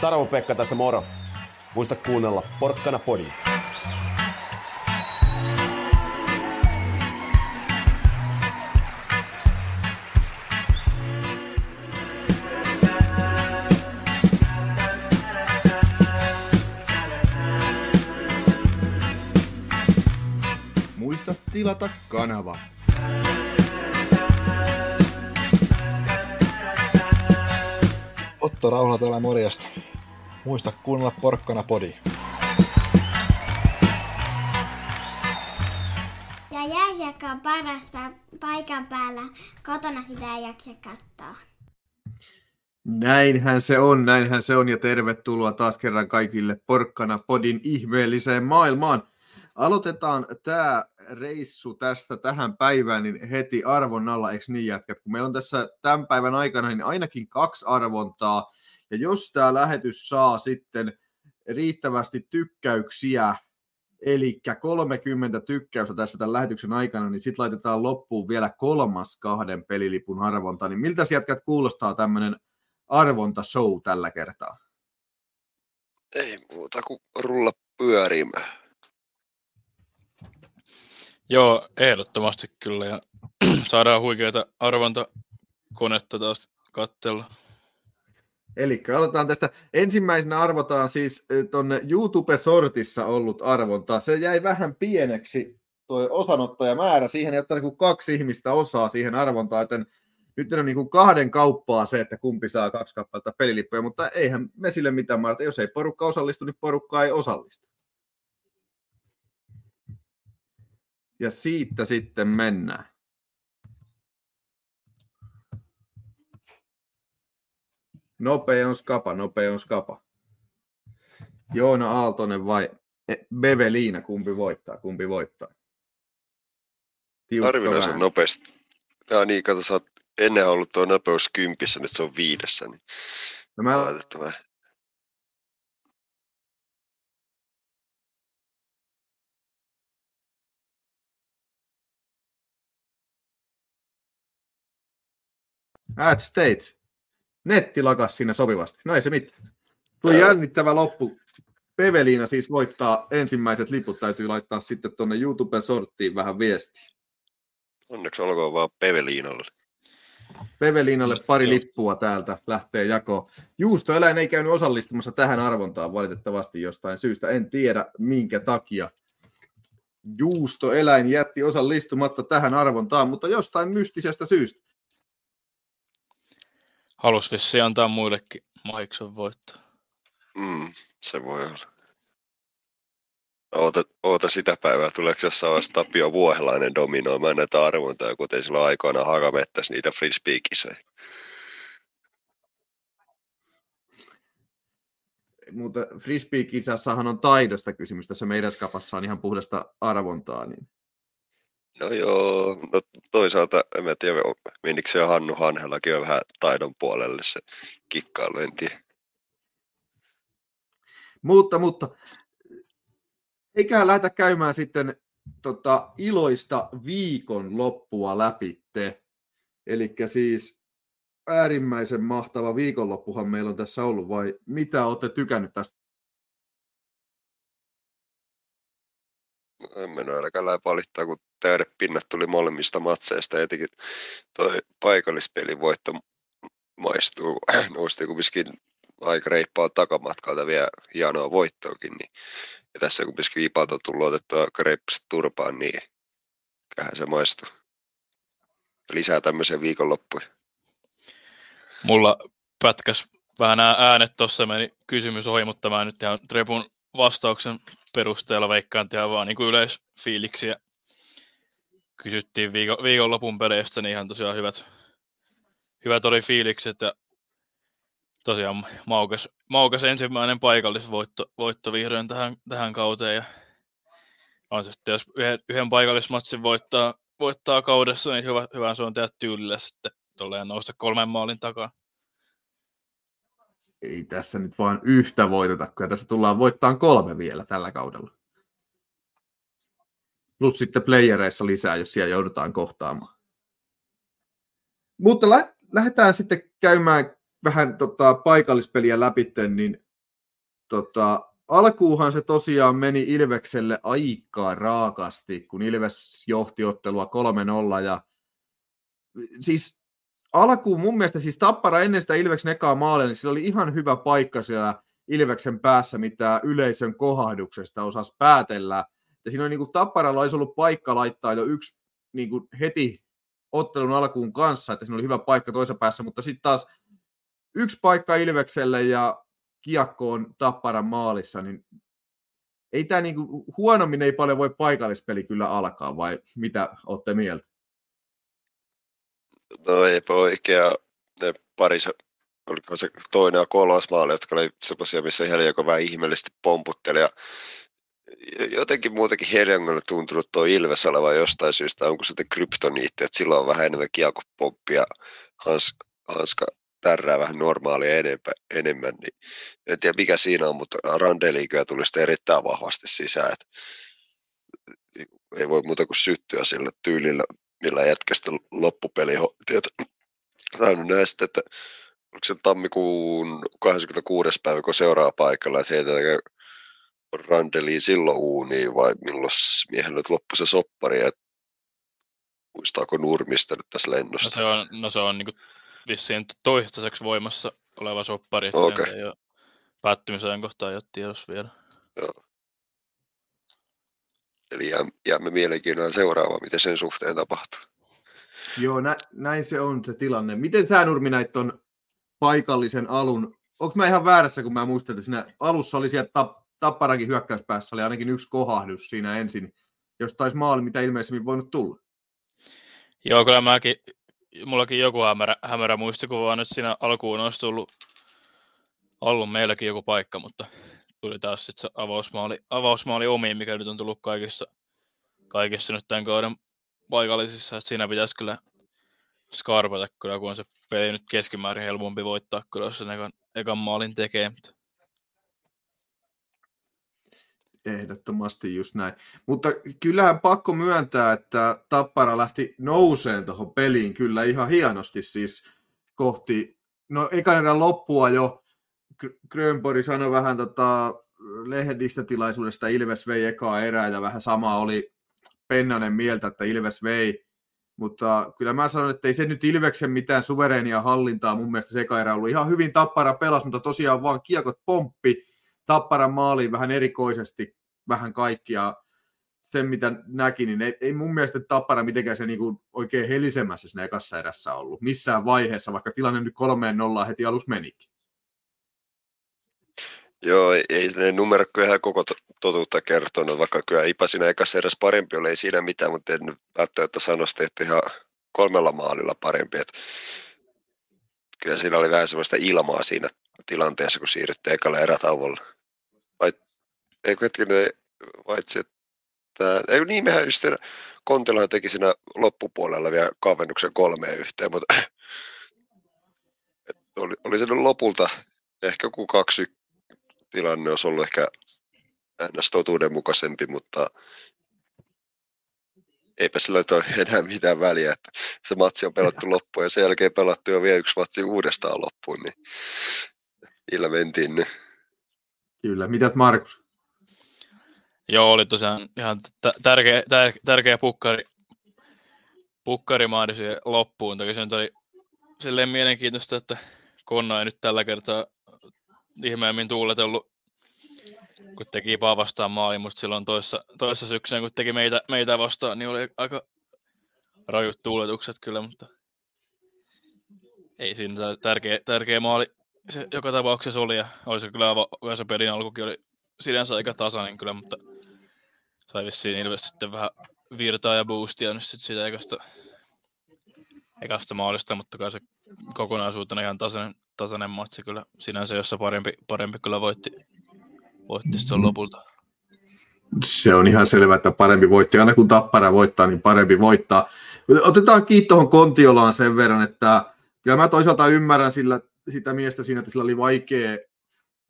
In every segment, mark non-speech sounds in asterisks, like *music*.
Sarvo Pekka tässä moro. Muista kuunnella Porkkana Podi. Muista tilata kanava. Otto Rauhala täällä morjesta. Muista kuunnella Porkkana Podi. Ja jääkiekko on parasta paikan päällä. Kotona sitä ei jaksa katsoa. Näinhän se on, näinhän se on ja tervetuloa taas kerran kaikille Porkkana Podin ihmeelliseen maailmaan. Aloitetaan tämä reissu tästä tähän päivään niin heti arvonnalla, eikö niin jätkät? Kun meillä on tässä tämän päivän aikana niin ainakin kaksi arvontaa, ja jos tämä lähetys saa sitten riittävästi tykkäyksiä, eli 30 tykkäystä tässä tämän lähetyksen aikana, niin sitten laitetaan loppuun vielä kolmas kahden pelilipun arvonta. Niin miltä jätkät kuulostaa tämmöinen arvontashow tällä kertaa? Ei muuta kuin rulla pyörimään. Joo, ehdottomasti kyllä. Ja *clears throat* saadaan huikeita arvontakonetta taas katsella. Eli aloitetaan tästä. Ensimmäisenä arvotaan siis tuonne YouTube-sortissa ollut arvonta. Se jäi vähän pieneksi tuo osanottajamäärä. Siihen ei ottanut niin kaksi ihmistä osaa siihen arvontaan, joten nyt on niin kuin kahden kauppaa se, että kumpi saa kaksi kappaletta pelilippuja, mutta eihän me sille mitään maata. Jos ei porukka osallistu, niin porukka ei osallistu. Ja siitä sitten mennään. Nopea on skapa, nopea on skapa. Joona Aaltonen vai Beveliina, kumpi voittaa, kumpi voittaa? Harvinaisen nopeasti. Ja niin, kato, sä oot ennen ollut tuo nopeus kympissä, nyt se on viidessä. Niin no mä... Laitettava. Ad States. Netti lakas siinä sopivasti. No ei se mitään. Tuli jännittävä loppu. Peveliina siis voittaa ensimmäiset liput. Täytyy laittaa sitten tuonne YouTuben sorttiin vähän viestiä. Onneksi olkoon vaan Peveliinalle. Peveliinalle pari lippua täältä lähtee jakoon. Juustoeläin ei käynyt osallistumassa tähän arvontaan valitettavasti jostain syystä. En tiedä minkä takia. Juustoeläin jätti osallistumatta tähän arvontaan, mutta jostain mystisestä syystä. Halusi vissiin antaa muillekin Maikson voittaa. Mm, se voi olla. Oota, oota sitä päivää, tuleeko jossain vaiheessa Tapio Vuohelainen dominoimaan näitä arvontoja, kuten silloin aikoina hakamettäisi niitä frisbee-kisoja. Mutta frisbee-kisassahan on taidosta kysymys. Tässä meidän skapassa on ihan puhdasta arvontaa. Niin... No joo, no toisaalta en mä tiedä, menikö se Hannu Hanhellakin on vähän taidon puolelle se kikkailu, en tiedä. Mutta, mutta eiköhän lähdetä käymään sitten tota, iloista viikon loppua läpitte. Eli siis äärimmäisen mahtava viikonloppuhan meillä on tässä ollut, vai mitä olette tykännyt tästä? En mennä äläkään valittaa, kun täydet pinnat tuli molemmista matseista. Etenkin toi paikallispelin voitto maistuu. *clears throat* Nousti kumminkin aika reippaa takamatkalta vielä hienoa voittoakin. Niin. Ja tässä kumminkin viipalta on tullut otettua aika reippaasti turpaan, niin kähän se maistuu. Lisää tämmöisen viikonloppuja. Mulla pätkäs vähän nämä äänet tuossa meni kysymys ohi, mutta mä nyt ihan Trepun vastauksen perusteella veikkaan ihan vaan niin yleisfiiliksiä kysyttiin viikon, viikonlopun peleistä, niin ihan tosiaan hyvät, hyvät oli fiilikset ja tosiaan maukas, maukas ensimmäinen paikallisvoitto voitto vihdoin tähän, tähän kauteen ja on se sitten, jos yhden, yhden paikallismatsin voittaa, voittaa kaudessa, niin hyvä, hyvä se on tehdä tyylillä sitten nousta kolmen maalin takaa. Ei tässä nyt vain yhtä voiteta, kun tässä tullaan voittaan kolme vielä tällä kaudella plus sitten playereissa lisää, jos siellä joudutaan kohtaamaan. Mutta lä- lähdetään sitten käymään vähän tota, paikallispeliä läpi, niin tota, alkuuhan se tosiaan meni Ilvekselle aikaa raakasti, kun Ilves johti ottelua 3-0 ja siis alkuun mun mielestä siis Tappara ennen sitä Ilveksen ekaa maalia, niin sillä oli ihan hyvä paikka siellä Ilveksen päässä, mitä yleisön kohahduksesta osasi päätellä. Ja siinä on niin kuin Tapparalla olisi ollut paikka laittaa jo yksi niin kuin heti ottelun alkuun kanssa, että siinä oli hyvä paikka toisessa päässä, mutta sitten taas yksi paikka Ilvekselle ja kiekko on Tapparan maalissa, niin ei tämä niinku, huonommin ei paljon voi paikallispeli kyllä alkaa, vai mitä olette mieltä? No ei oikea. Ne parissa, oliko se toinen ja kolmas maali, jotka oli sellaisia, missä Helioko vähän ihmeellisesti pomputteli. Ja jotenkin muutenkin Heliangolle tuntunut tuo Ilves olevan jostain syystä, onko se kryptoniitti, että sillä on vähän enemmän kiekopompia, Hans, Hanska tärrää vähän normaalia enempä, enemmän, niin en tiedä mikä siinä on, mutta Randeli kyllä tuli sitten erittäin vahvasti sisään, että ei voi muuta kuin syttyä sillä tyylillä, millä jätkästä loppupeli nähdä sitten, että onko se tammikuun 26. päivä, kun seuraa paikalla, että heitetäänkö Randeliin silloin uuniin vai milloin miehellä nyt loppui se soppari, että muistaako Nurmista nyt tässä lennosta? No se on, no se on niin vissiin toistaiseksi voimassa oleva soppari, että okay. se ei ole päättymisen kohtaa ei ole tiedossa vielä. Joo. Eli jää, jäämme mielenkiinnolla seuraavaan, miten sen suhteen tapahtuu. Joo, nä, näin se on se tilanne. Miten sä Nurmi näit ton paikallisen alun? Onko mä ihan väärässä, kun mä muistan, että siinä alussa oli siellä tap, Tapparankin hyökkäyspäässä oli ainakin yksi kohahdus siinä ensin, jos taisi maali, mitä ilmeisemmin voinut tulla. Joo, kyllä mäkin mullakin joku hämärä, hämärä muistikuva nyt siinä alkuun olisi tullut, ollut meilläkin joku paikka, mutta tuli taas sitten avausmaali, avausmaali omiin, mikä nyt on tullut kaikissa, kaikissa nyt tämän kauden paikallisissa, että siinä pitäisi kyllä skarpata kyllä, kun on se peli nyt keskimäärin helpompi voittaa kyllä, jos sen ekan, ekan maalin tekee. Mutta Ehdottomasti just näin. Mutta kyllähän pakko myöntää, että Tappara lähti nouseen tuohon peliin kyllä ihan hienosti siis kohti, no ekan erän loppua jo, Grönborg sanoi vähän tota, lehdistötilaisuudesta, Ilves vei ekaa erää ja vähän sama oli Pennanen mieltä, että Ilves vei, mutta kyllä mä sanon, että ei se nyt Ilveksen mitään suvereenia hallintaa, mun mielestä se erä ollut ihan hyvin. Tappara pelas, mutta tosiaan vaan kiekot pomppi, Tapparan maaliin vähän erikoisesti vähän kaikkia sen, mitä näki, niin ei, ei mun mielestä Tappara mitenkään se niin oikein helisemässä siinä ekassa erässä ollut missään vaiheessa, vaikka tilanne nyt kolmeen nollaan heti alussa menikin. Joo, ei, ne numerot kyllä ihan koko totuutta kertonut, vaikka kyllä Ipa siinä ekassa erässä parempi oli, ei siinä mitään, mutta en välttämättä sano sitä, että ihan kolmella maalilla parempi. Että kyllä siinä oli vähän sellaista ilmaa siinä tilanteessa, kun siirryttiin ekalle erätauolle. Vai, eikö hetkinen, paitsi että, ei niin mehän just Kontila teki siinä loppupuolella vielä kavennuksen kolmeen yhteen, mutta oli, oli se lopulta ehkä kun kaksi tilanne olisi ollut ehkä ns. totuudenmukaisempi, mutta eipä sillä ole enää mitään väliä, että se matsi on pelattu *laughs* loppuun ja sen jälkeen pelattu jo vielä yksi matsi uudestaan loppuun, niin niillä mentiin nyt. Kyllä, mitä Markus? Joo, oli tosiaan ihan tärkeä, tärkeä pukkari, pukkarimaadi siihen loppuun. Toki se nyt oli silleen mielenkiintoista, että Konna ei nyt tällä kertaa ihmeemmin tuuletellut, kun teki Ipaa vastaan maali, mutta silloin toissa, toissa syksynä, kun teki meitä, meitä vastaan, niin oli aika rajut tuuletukset kyllä, mutta ei siinä tärkeä, tärkeä maali se joka tapauksessa oli, ja oli se kyllä se pelin alkukin oli sinänsä aika tasainen kyllä, mutta sai vissiin ilmeisesti sitten vähän virtaa ja boostia nyt sitten siitä ekasta, ekasta maalista, mutta kai se kokonaisuutena ihan tasainen, tasainen matsi kyllä sinänsä, jossa parempi, parempi kyllä voitti, voitti sitten lopulta. Se on ihan selvä, että parempi voitti. Aina kun Tappara voittaa, niin parempi voittaa. Otetaan kiinni tuohon Kontiolaan sen verran, että kyllä mä toisaalta ymmärrän sillä, sitä miestä siinä, että sillä oli vaikea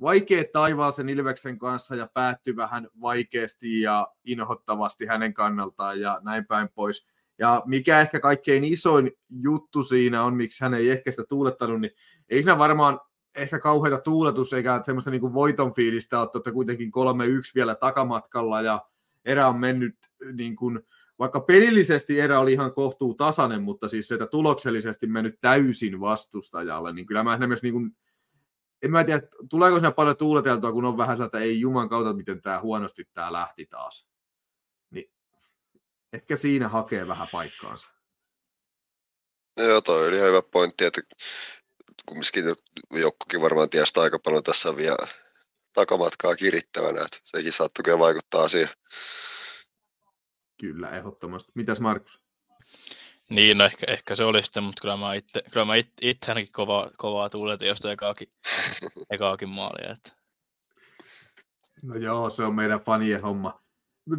vaikea taivaal sen Ilveksen kanssa ja päättyi vähän vaikeasti ja inhottavasti hänen kannaltaan ja näin päin pois. Ja mikä ehkä kaikkein isoin juttu siinä on, miksi hän ei ehkä sitä tuulettanut, niin ei siinä varmaan ehkä kauheita tuuletus eikä semmoista niin voiton fiilistä ole, että kuitenkin 3-1 vielä takamatkalla ja erä on mennyt niin kuin, vaikka pelillisesti erä oli ihan kohtuu tasainen, mutta siis se, että tuloksellisesti mennyt täysin vastustajalle, niin kyllä mä esimerkiksi niin kuin, en mä tiedä, tuleeko siinä paljon tuuleteltua, kun on vähän sellaista, että ei juman kautta, miten tämä huonosti tämä lähti taas. Niin ehkä siinä hakee vähän paikkaansa. Joo, toi oli ihan hyvä pointti, että kumminkin Jokkokin varmaan tiestä aika paljon tässä vielä takamatkaa kirittävänä, että sekin saattaa kyllä vaikuttaa siihen. Kyllä, ehdottomasti. Mitäs Markus? Niin, no ehkä, ehkä se oli sitten, mutta kyllä mä itse, kyllä mä itse, itse ainakin kovaa, kovaa tuuletin josta ekaakin, *laughs* ekaakin maalia. Että. No joo, se on meidän fanien homma.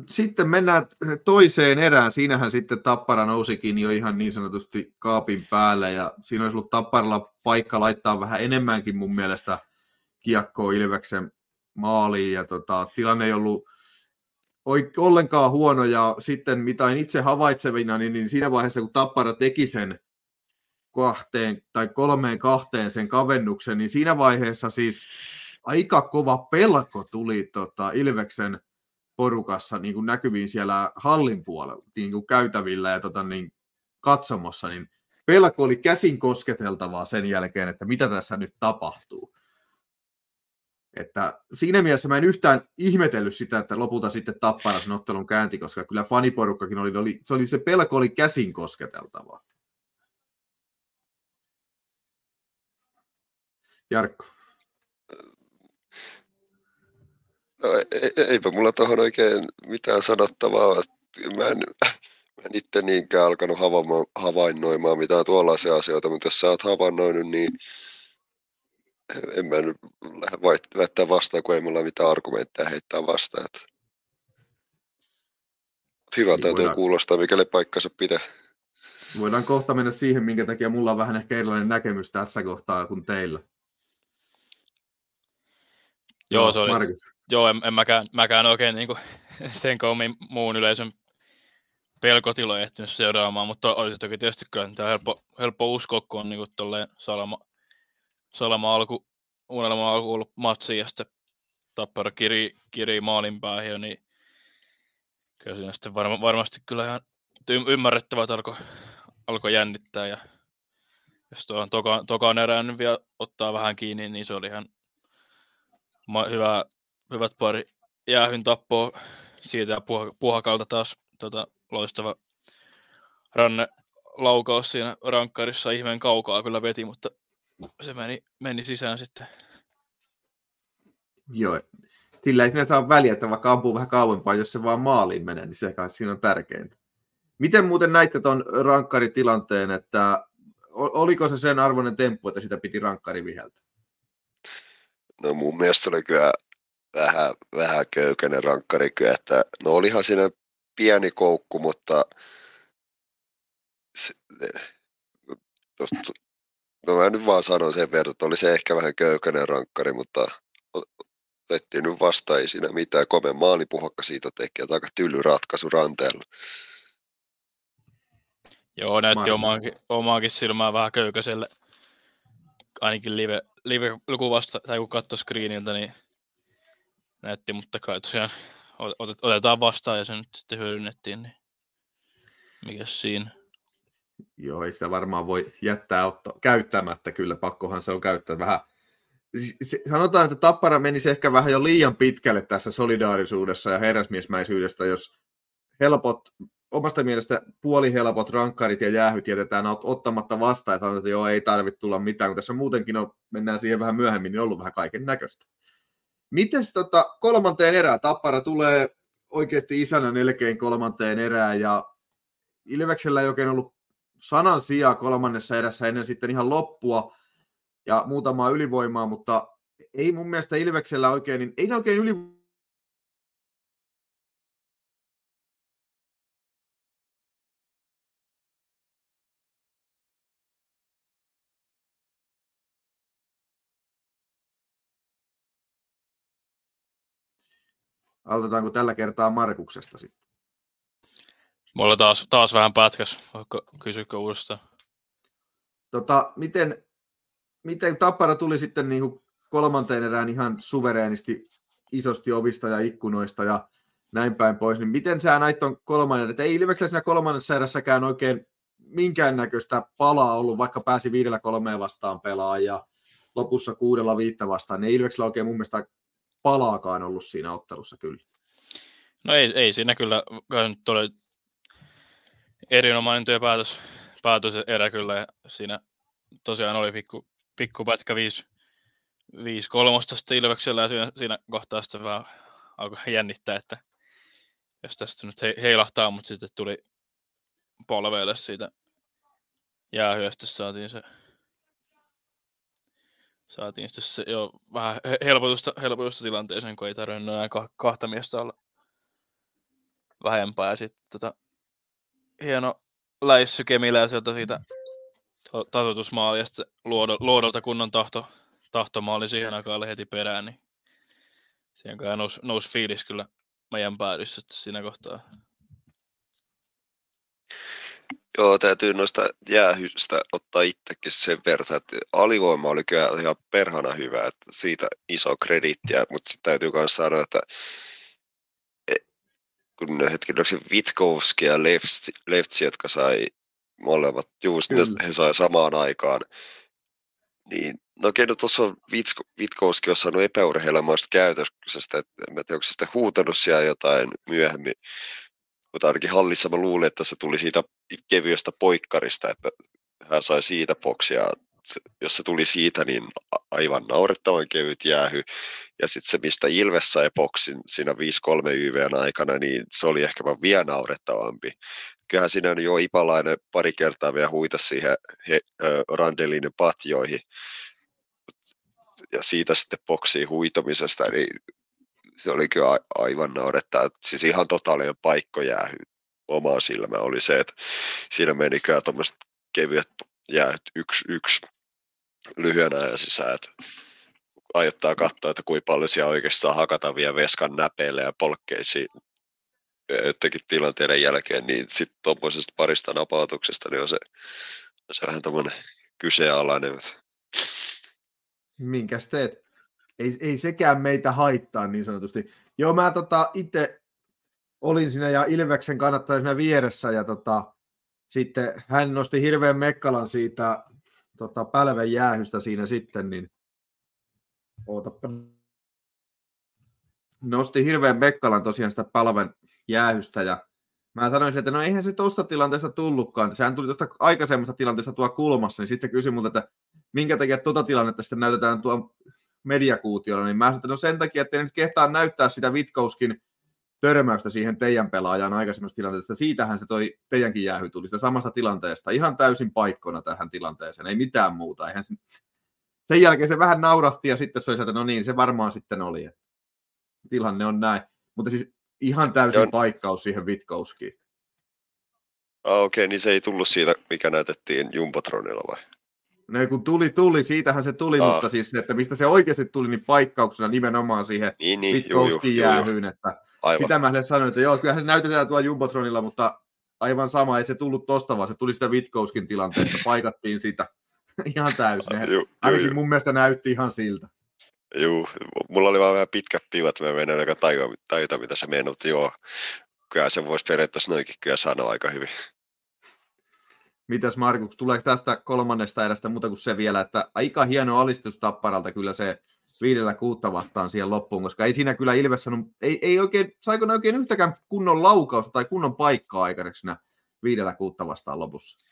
Sitten mennään toiseen erään. Siinähän sitten Tappara nousikin jo ihan niin sanotusti kaapin päälle ja siinä olisi ollut Tapparalla paikka laittaa vähän enemmänkin mun mielestä kiekkoa Ilveksen maaliin ja tota, tilanne ei ollut ollenkaan huono ja sitten mitä en itse havaitsevina, niin, niin siinä vaiheessa kun Tappara teki sen kahteen tai kolmeen kahteen sen kavennuksen, niin siinä vaiheessa siis aika kova pelko tuli tota, Ilveksen porukassa niin kuin näkyviin siellä hallin puolella, niin kuin käytävillä ja tota, niin, katsomossa, niin pelko oli käsin kosketeltavaa sen jälkeen, että mitä tässä nyt tapahtuu. Että siinä mielessä mä en yhtään ihmetellyt sitä, että lopulta sitten Tappara sen ottelun käänti, koska kyllä faniporukkakin oli, oli, se, oli, se pelko oli käsin kosketeltavaa. Jarkko. No, e, e, eipä mulla tuohon oikein mitään sanottavaa. Mä en, mä en itse niinkään alkanut havainnoimaan mitään tuollaisia asioita, mutta jos sä oot havainnoinut, niin en mä nyt lähde väittää vastaan, kun ei mulla mitään argumentteja heittää vastaan. Että... Hyvältä niin täytyy kuulostaa, mikäli paikkansa pitää. Voidaan kohta mennä siihen, minkä takia mulla on vähän ehkä erilainen näkemys tässä kohtaa kuin teillä. Joo, se oli, Markus. joo en, en mäkään, mäkään oikein niin kuin, *laughs* sen koommin muun yleisön pelkotiloja ehtinyt seuraamaan, mutta olisi toki tietysti kyllä helppo, helppo uskoa, kun on niin kuin, Salama, Salama alku, unelma alku ollut matsi ja sitten Tappara kiri, kiri maalin päähän, niin kyllä siinä sitten varma, varmasti kyllä ihan ymmärrettävää, että alkoi alko jännittää ja jos tuohon toka, tokaan erään vielä ottaa vähän kiinni, niin se oli ihan hyvä, hyvät pari jäähyn tappoa siitä ja puha, puhakalta taas tota, loistava ranne laukaus siinä rankkarissa ihmeen kaukaa kyllä veti, mutta se meni, meni sisään sitten. Joo, sillä ei saa väliä, että vaikka ampuu vähän kauempaa, jos se vaan maaliin menee, niin se kai siinä on tärkeintä. Miten muuten näitte tuon rankkaritilanteen, että oliko se sen arvoinen temppu, että sitä piti rankkari viheltä? No mun mielestä oli kyllä vähän, vähän köykäinen rankkari kyllä, että no olihan siinä pieni koukku, mutta se, tosta, no mä nyt vaan sanon sen verran, että oli se ehkä vähän köykäinen rankkari, mutta otettiin nyt vasta, ei siinä mitään. Komen maalipuhakka siitä teki, ja aika tyly ratkaisu ranteella. Joo, näytti omaankin, omaankin silmään vähän köykäiselle. Ainakin live, live-kuvasta, tai kun katsoi screeniltä, niin näytti, mutta kai tosiaan otetaan vastaan ja se nyt sitten hyödynnettiin, niin mikä siinä. Joo, ei sitä varmaan voi jättää ottaa, käyttämättä, kyllä pakkohan se on käyttää vähän. Sanotaan, että Tappara menisi ehkä vähän jo liian pitkälle tässä solidaarisuudessa ja herrasmiesmäisyydestä, jos helpot, omasta mielestä puolihelpot rankkarit ja jäähyt jätetään ottamatta vastaan, että, sanotaan, että joo, ei tarvitse tulla mitään, kun tässä muutenkin on, mennään siihen vähän myöhemmin, niin on ollut vähän kaiken näköistä. Miten tota, kolmanteen erään? Tappara tulee oikeasti isänä melkein kolmanteen erään ja Ilveksellä ei oikein ollut sanan sijaa kolmannessa erässä ennen sitten ihan loppua ja muutamaa ylivoimaa, mutta ei mun mielestä Ilveksellä oikein, niin ei ne oikein yli Aloitetaanko tällä kertaa Markuksesta sitten? Mulla taas, taas vähän pätkäs, vaikka kysykö uudestaan. Tota, miten miten Tappara tuli sitten niin kuin kolmanteen erään ihan suvereenisti isosti ovista ja ikkunoista ja näin päin pois, niin miten sä näit on kolmannen, että ei Ilveksellä siinä kolmannessa erässäkään oikein minkäännäköistä palaa ollut, vaikka pääsi viidellä kolmeen vastaan pelaa ja lopussa kuudella viittä vastaan, niin ei Ilveksellä oikein mun mielestä palaakaan ollut siinä ottelussa kyllä. No ei, ei siinä kyllä nyt ole erinomainen työpäätös päätös erä kyllä. Ja siinä tosiaan oli pikku, pikku pätkä 5 5 kolmosta sitten Ilveksellä ja siinä, siinä kohtaa sitten vähän alkoi jännittää, että jos tästä nyt he, heilahtaa, mutta sitten tuli polveille siitä jäähyöstä saatiin se saatiin sitten se jo vähän helpotusta, helpotusta tilanteeseen, kun ei tarvinnut enää kahta miestä olla vähempää. Ja sitten tota, hieno läissy Kemilä sieltä siitä tasoitusmaali ja sitten luodolta kunnon tahto, tahtomaali siihen aikaan heti perään, niin siihen kyllä nousi, nousi fiilis kyllä meidän päädyssä siinä kohtaa. Joo, täytyy noista jäähystä ottaa itsekin sen verran, että alivoima oli kyllä ihan perhana hyvä, että siitä iso krediittiä, mutta sitten täytyy myös sanoa, että kun hetken se Witkowski ja Leftsi, Leftsi, jotka sai molemmat, just ne, he sai samaan aikaan, niin no okei, no tuossa on Vitko, Witkowski on saanut epäurheilemoista käytöksestä, että en tiedä, onko se sitten huutanut siellä jotain myöhemmin, mutta ainakin hallissa mä luulin, että se tuli siitä kevyestä poikkarista, että hän sai siitä boksia jos se tuli siitä, niin aivan naurettavan kevyt jäähy. Ja sitten se, mistä Ilves sai boksin siinä 5-3 YVn aikana, niin se oli ehkä vielä naurettavampi. Kyllähän siinä jo Ipalainen pari kertaa vielä huita siihen he, ö, Randelin patjoihin. Ja siitä sitten boksiin huitamisesta, niin se oli kyllä aivan naurettava. Siis ihan totaalinen paikkojäähy omaan silmä oli se, että siinä meni kyllä tuommoiset kevyet jäähyt yksi, yksi lyhyen ajan sisään, että aiottaa katsoa, että kuinka paljon siellä oikeastaan hakata vielä veskan näpeille ja polkkeisiin jotenkin tilanteiden jälkeen, niin sitten tuommoisesta parista napautuksesta niin on se, se vähän tuommoinen kyseenalainen. Minkäs teet? Ei, ei sekään meitä haittaa niin sanotusti. Joo, mä tota, itse olin siinä ja Ilveksen kannattajana vieressä ja tota, sitten hän nosti hirveän mekkalan siitä tota, pälven jäähystä siinä sitten, niin ootapa. Nosti hirveän Mekkalan tosiaan sitä palven jäähystä ja mä sanoin, että no eihän se tuosta tilanteesta tullutkaan. Sehän tuli tuosta aikaisemmasta tilanteesta tuo kulmassa, niin sitten se kysyi multa, että minkä takia tuota tilannetta sitten näytetään tuon mediakuutiolla, niin mä sanoin, että no sen takia, että nyt kehtaa näyttää sitä Vitkouskin törmäystä siihen teidän pelaajaan aikaisemmassa tilanteessa. Siitähän se toi teidänkin jäähy tuli sitä samasta tilanteesta. Ihan täysin paikkona tähän tilanteeseen, ei mitään muuta. Eihän se... Sen jälkeen se vähän naurahti ja sitten se oli että no niin, se varmaan sitten oli. Että tilanne on näin. Mutta siis ihan täysin Joo. paikkaus siihen Witkowskiin. Ah, Okei, okay, niin se ei tullut siitä, mikä näytettiin Jumbotronilla vai? No kun tuli, tuli, siitähän se tuli, Aa. mutta siis se, että mistä se oikeasti tuli, niin paikkauksena nimenomaan siihen niin, niin, Witkowskin jäähyyn, että Aivan. Sitä mä sanoin, että joo, kyllä se näytetään tuolla Jumbotronilla, mutta aivan sama, ei se tullut tosta, vaan se tuli sitä Witkouskin tilanteesta, *laughs* paikattiin sitä *laughs* ihan täysin. Ju, Ainakin ju, mun mielestä näytti ihan siltä. Joo, mulla oli vaan vähän pitkät pivat, mä menen aika tajuta, mitä se meni, mutta joo, kyllä se voisi periaatteessa noinkin kyllä sanoa aika hyvin. Mitäs Markus, tuleeko tästä kolmannesta erästä muuta kuin se vielä, että aika hieno alistus Tapparalta kyllä se viidellä kuutta vastaan siihen loppuun, koska ei siinä kyllä Ilves sanonut, ei, ei oikein, saiko ne oikein yhtäkään kunnon laukausta tai kunnon paikkaa aikaiseksi siinä viidellä kuutta vastaan lopussa.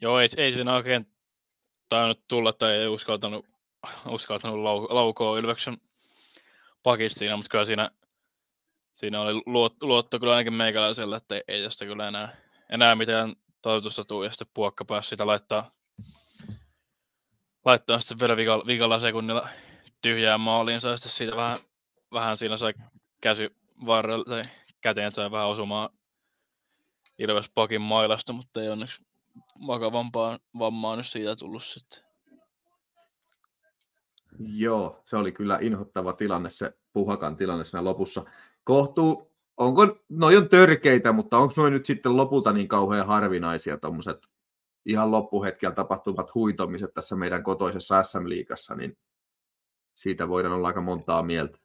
Joo, ei, ei siinä oikein tainnut tulla tai ei uskaltanut, uskaltanut lau, laukoa Ilveksen pakista siinä, mutta kyllä siinä, siinä oli luotto, luotto kyllä ainakin meikäläisellä, että ei, ei tästä kyllä enää, enää mitään toivotusta tuu, ja sitten puokka pääsi sitä laittaa, laittaa sitten vielä vikalla, vikalla sekunnilla tyhjään maaliin, sai sitten siitä vähän, vähän siinä sai käsi varrella, tai käteen sai vähän osumaan Ilves Pakin mailasta, mutta ei onneksi vakavampaa vammaa nyt siitä tullut sitten. Joo, se oli kyllä inhottava tilanne, se Puhakan tilanne siinä lopussa. Kohtuu, onko, noi on törkeitä, mutta onko noin nyt sitten lopulta niin kauhean harvinaisia tuommoiset ihan loppuhetkellä tapahtuvat huitomiset tässä meidän kotoisessa SM-liigassa, niin siitä voidaan olla aika montaa mieltä.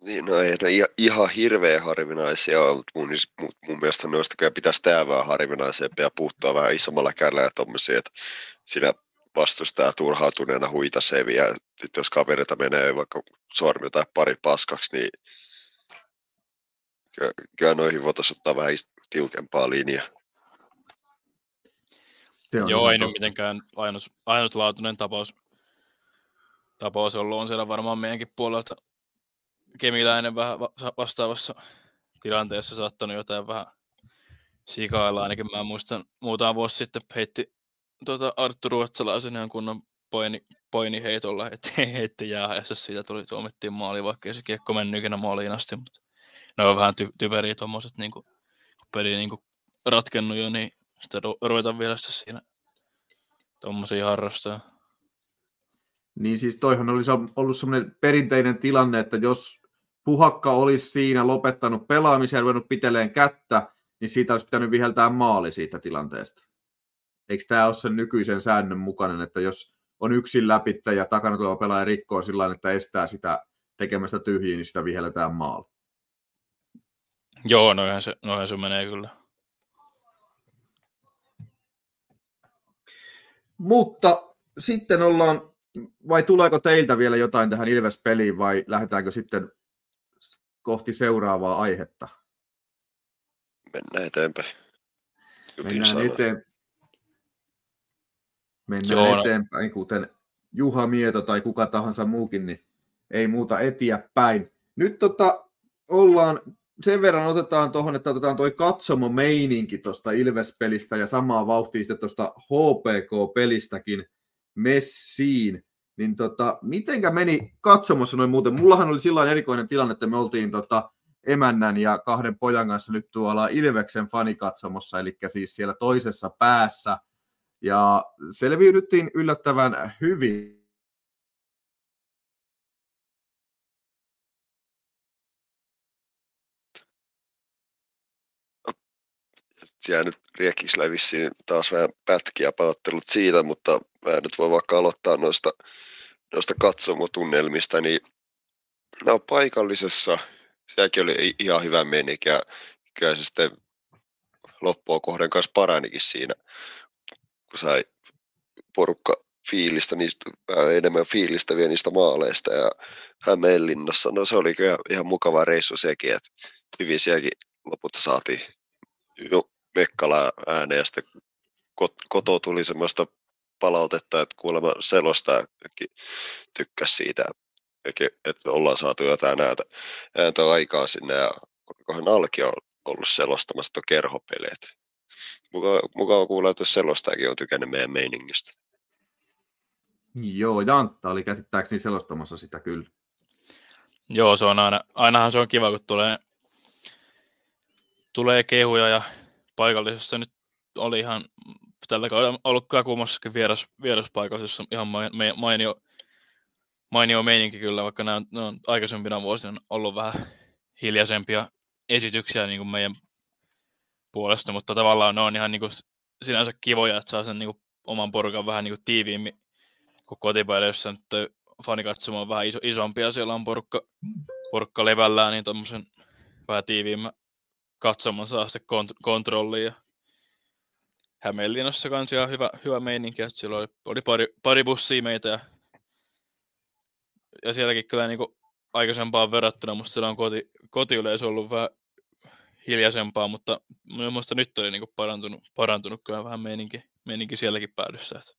Niin, no ei ne ihan hirveän harvinaisia ole, mutta mun, mun, mun mielestä noista kyllä pitäisi tehdä vähän harvinaisempia ja puuttua vähän isommalla kädellä ja tommosia, että siinä vastustaja turhautuneena huitasee ja sitten jos kaverita menee vaikka sormi tai pari paskaksi, niin kyllä, kyllä noihin voitaisiin ottaa vähän tiukempaa linjaa. Joo, ei nyt mitenkään ainut, ainutlaatuinen tapaus, tapaus ollut. On siellä varmaan meidänkin puolelta kemiläinen vähän vastaavassa tilanteessa saattanut jotain vähän sikailla. Ainakin mä muistan muutama vuosi sitten heitti tuota Arttu Ruotsalaisen ihan kunnon poini, poini heitolla, että *laughs* heitti jäähäjässä. Siitä tuli, tuomittiin maali, vaikka se kiekko mennyt ikinä maaliin asti. Mutta ne on vähän ty- typeriä tuommoiset, niin kun peli niin ratkennut jo, niin sitä ruvetaan vielä siinä tuommoisia harrastaa. Niin siis toihan olisi ollut semmoinen perinteinen tilanne, että jos puhakka olisi siinä lopettanut pelaamisen ja ruvennut piteleen kättä, niin siitä olisi pitänyt viheltää maali siitä tilanteesta. Eikö tämä ole sen nykyisen säännön mukainen, että jos on yksin läpittä ja takana tuleva pelaaja rikkoo sillä että estää sitä tekemästä tyhjiä, niin sitä vihelletään maali. Joo, noinhan se, noinhan se menee kyllä. Mutta sitten ollaan, vai tuleeko teiltä vielä jotain tähän Ilves-peliin vai lähdetäänkö sitten kohti seuraavaa aihetta? Mennään eteenpäin. Mennään eteen... Mennään Joo, no. eteenpäin, kuten Juha Mieto tai kuka tahansa muukin, niin ei muuta eteenpäin. Nyt tota, ollaan sen verran otetaan tuohon, että otetaan toi katsomo meininki tuosta Ilves-pelistä ja samaa vauhtia sitten tuosta HPK-pelistäkin messiin. Niin tota, mitenkä meni katsomossa noin muuten? Mullahan oli silloin erikoinen tilanne, että me oltiin tota, emännän ja kahden pojan kanssa nyt tuolla Ilveksen fanikatsomossa, eli siis siellä toisessa päässä. Ja selviydyttiin yllättävän hyvin siellä nyt Riekkisellä vissiin taas vähän pätkiä pahoittelut siitä, mutta mä nyt voi vaikka aloittaa noista, noista katsomotunnelmista, niin no, paikallisessa, sielläkin oli ihan hyvä meininki ja kyllä se sitten loppua kohden kanssa paranikin siinä, kun sai porukka fiilistä, niistä, enemmän fiilistä vielä niistä maaleista ja Hämeenlinnassa, no se oli kyllä ihan mukava reissu sekin, että hyvin sielläkin lopulta saatiin Mekkala ääneen ja sitten koto tuli semmoista palautetta, että kuulemma selosta tykkäsi siitä, että ollaan saatu jotain ääntä, ääntä aikaa sinne ja kohan Alki on ollut selostamassa tuon kerhopeleet. Mukava, mukava kuulla, että selostajakin on tykännyt meidän meiningistä. Joo, Jantta oli käsittääkseni selostamassa sitä kyllä. Joo, se on aina, ainahan se on kiva, kun tulee, tulee kehuja ja paikallisessa nyt oli ihan tällä kaudella ollut kyllä kummassakin vieras, vieraspaikallisessa ihan mainio, mainio meininki kyllä, vaikka nämä nämä on aikaisempina vuosina ollut vähän hiljaisempia esityksiä niin kuin meidän puolesta, mutta tavallaan ne on ihan niin kuin sinänsä kivoja, että saa sen niin kuin oman porukan vähän niin kuin tiiviimmin kuin kotipäivässä nyt fanikatsomo on vähän iso, isompia, siellä on porukka, porukka levällään, niin tuommoisen vähän tiiviimmän katsomon saa sitten kont- kontrolliin. Ja Hämeenlinnassa kanssa ihan hyvä, hyvä meininki, että silloin oli, oli pari, pari bussia meitä ja, ja sielläkin kyllä niin aikaisempaan verrattuna, mutta siellä on koti, kotiyleisö ollut vähän hiljaisempaa, mutta mielestäni nyt oli niin parantunut, parantunut kyllä vähän meininki, meininki sielläkin päädyssä. Että.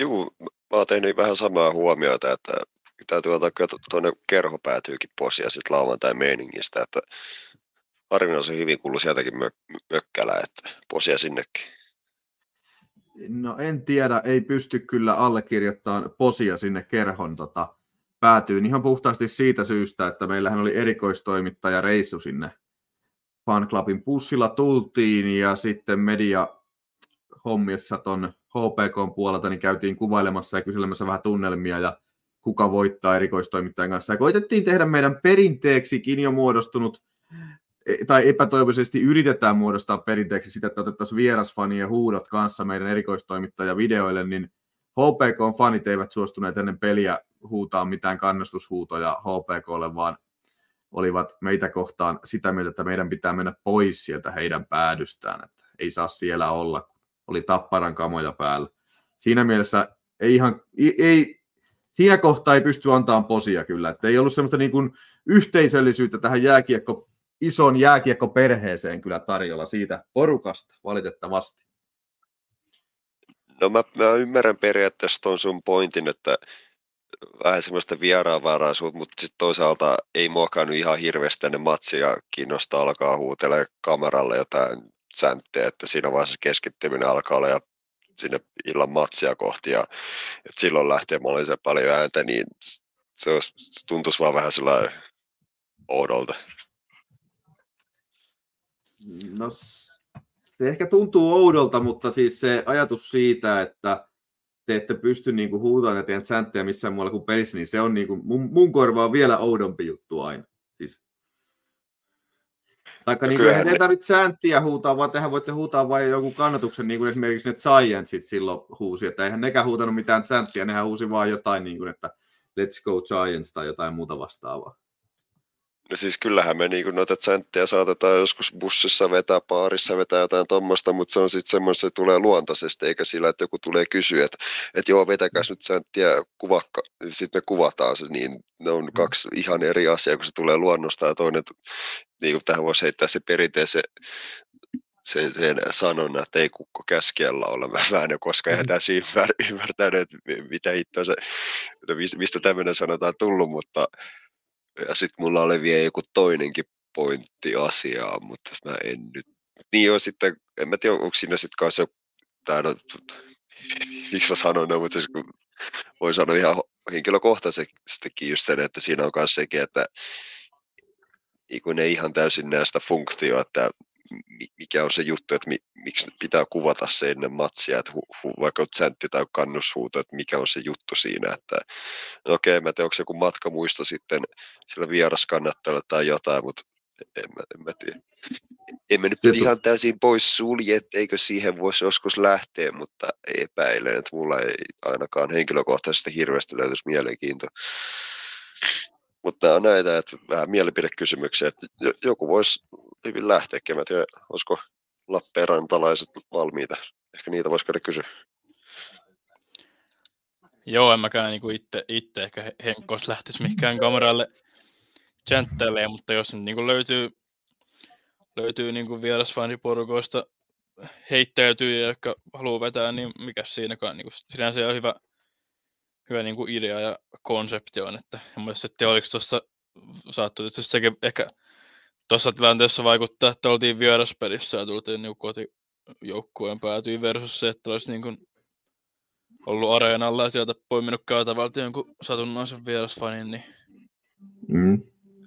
Joo, mä oon tehnyt vähän samaa huomiota, että täytyy kyllä tuonne kerho päätyykin posia sitten lauantai meiningistä, että harvinaisen hyvin kuuluu sieltäkin mö- mökkälä, että posia sinnekin. No en tiedä, ei pysty kyllä allekirjoittamaan posia sinne kerhon tota, päätyyn ihan puhtaasti siitä syystä, että meillähän oli erikoistoimittaja reissu sinne fanclubin pussilla tultiin ja sitten media hommissa ton HPK puolelta niin käytiin kuvailemassa ja kyselemässä vähän tunnelmia ja kuka voittaa erikoistoimittajan kanssa. Ja koitettiin tehdä meidän perinteeksikin jo muodostunut tai epätoivoisesti yritetään muodostaa perinteeksi sitä, että otettaisiin vierasfanien huudot kanssa meidän erikoistoimittaja videoille, niin HPK-fanit eivät suostuneet ennen peliä huutaa mitään kannustushuutoja HPKlle, vaan olivat meitä kohtaan sitä mieltä, että meidän pitää mennä pois sieltä heidän päädystään, että ei saa siellä olla, oli tapparan kamoja päällä. Siinä mielessä ei ihan, ei, siinä kohtaa ei pysty antamaan posia kyllä, että ei ollut semmoista niin kuin yhteisöllisyyttä tähän jääkiekko, ison jääkiekko-perheeseen kyllä tarjolla siitä porukasta valitettavasti. No mä, mä ymmärrän periaatteessa tuon sun pointin, että vähän semmoista vieraanvaraisuutta, mutta sitten toisaalta ei muokannut ihan hirveästi ne matsia kiinnostaa alkaa huutella kameralle jotain säntteä, että siinä vaiheessa keskittyminen alkaa olla ja sinne illan matsia kohti ja että silloin lähtee mahdollisen paljon ääntä, niin se, olisi, se tuntuisi vaan vähän sellainen oudolta. No se ehkä tuntuu oudolta, mutta siis se ajatus siitä, että te ette pysty niinku huutamaan ja teidän sääntöjä missään muualla kuin pelissä, niin se on niinku, mun, mun korva on vielä oudompi juttu aina. Siis. Taikka no, niin kuin, ei tarvitse sääntiä huutaa, vaan tehän voitte huutaa vain joku kannatuksen, niin kuin esimerkiksi ne Giantsit silloin huusi, että eihän nekään huutanut mitään sääntiä, nehän huusi vaan jotain, niin kuin, että let's go Giants tai jotain muuta vastaavaa. No siis kyllähän me niin noita tsenttejä saatetaan joskus bussissa vetää, paarissa vetää jotain tuommoista, mutta se on sitten semmoista, se tulee luontaisesti, eikä sillä, että joku tulee kysyä, että, että joo, vetäkäs nyt tsenttiä, kuvakka, sitten me kuvataan se, niin ne on mm. kaksi ihan eri asiaa, kun se tulee luonnosta ja toinen, niin kuin tähän voisi heittää se perinteisen sen, sen sanonnan, että ei kukko käskiellä ole vähän, koska eihän mm. tässä ymmär, ymmärtänyt, että mitä hittoa se, mistä tämmöinen sanotaan tullut, mutta ja sitten mulla oli vielä joku toinenkin pointti asiaa, mutta mä en nyt... Niin on sitten, en mä tiedä, onko siinä sitten kanssa joku, tää no, miksi mä sanon no, mutta siis, voi sanoa ihan henkilökohtaisestikin just sen, että siinä on myös sekin, että kun ihan täysin näistä funktioita, että mikä on se juttu, että miksi pitää kuvata se ennen matsia, että hu, hu, vaikka säntti tai kannushuuto, että mikä on se juttu siinä, että no okei, okay, mä tiedän, onko se joku matkamuisto sitten sillä vieraskannattajalle tai jotain, mutta en mä, en mä tiedä. En mä nyt Sieltä... ihan täysin pois sulje, etteikö siihen voisi joskus lähteä, mutta epäilen, että mulla ei ainakaan henkilökohtaisesti hirveästi löytyisi mielenkiintoa. Mutta on näitä, että vähän mielipidekysymyksiä, että joku voisi hyvin lähteä, en tiedä, olisiko Lappeenrantalaiset valmiita. Ehkä niitä voisi käydä kysyä. Joo, en mäkään niin itse, itse ehkä Henkos lähtisi mihinkään kameralle chanttelee, mutta jos niin löytyy, löytyy niin vierasfaniporukoista heittäytyy ja jotka haluaa vetää, niin mikä siinäkään. Niin sinänsä on hyvä, hyvä niin kuin idea ja konsepti on. Että, en muista, että oliko tuossa saattoi tietysti sekin ehkä tuossa tilanteessa vaikuttaa, että oltiin vieraspelissä ja tultiin niin kotijoukkueen päätyin versus se, että olisi niin kuin ollut areenalla ja sieltä poiminut käytävältä jonkun satunnaisen vierasfanin. Niin... Mm.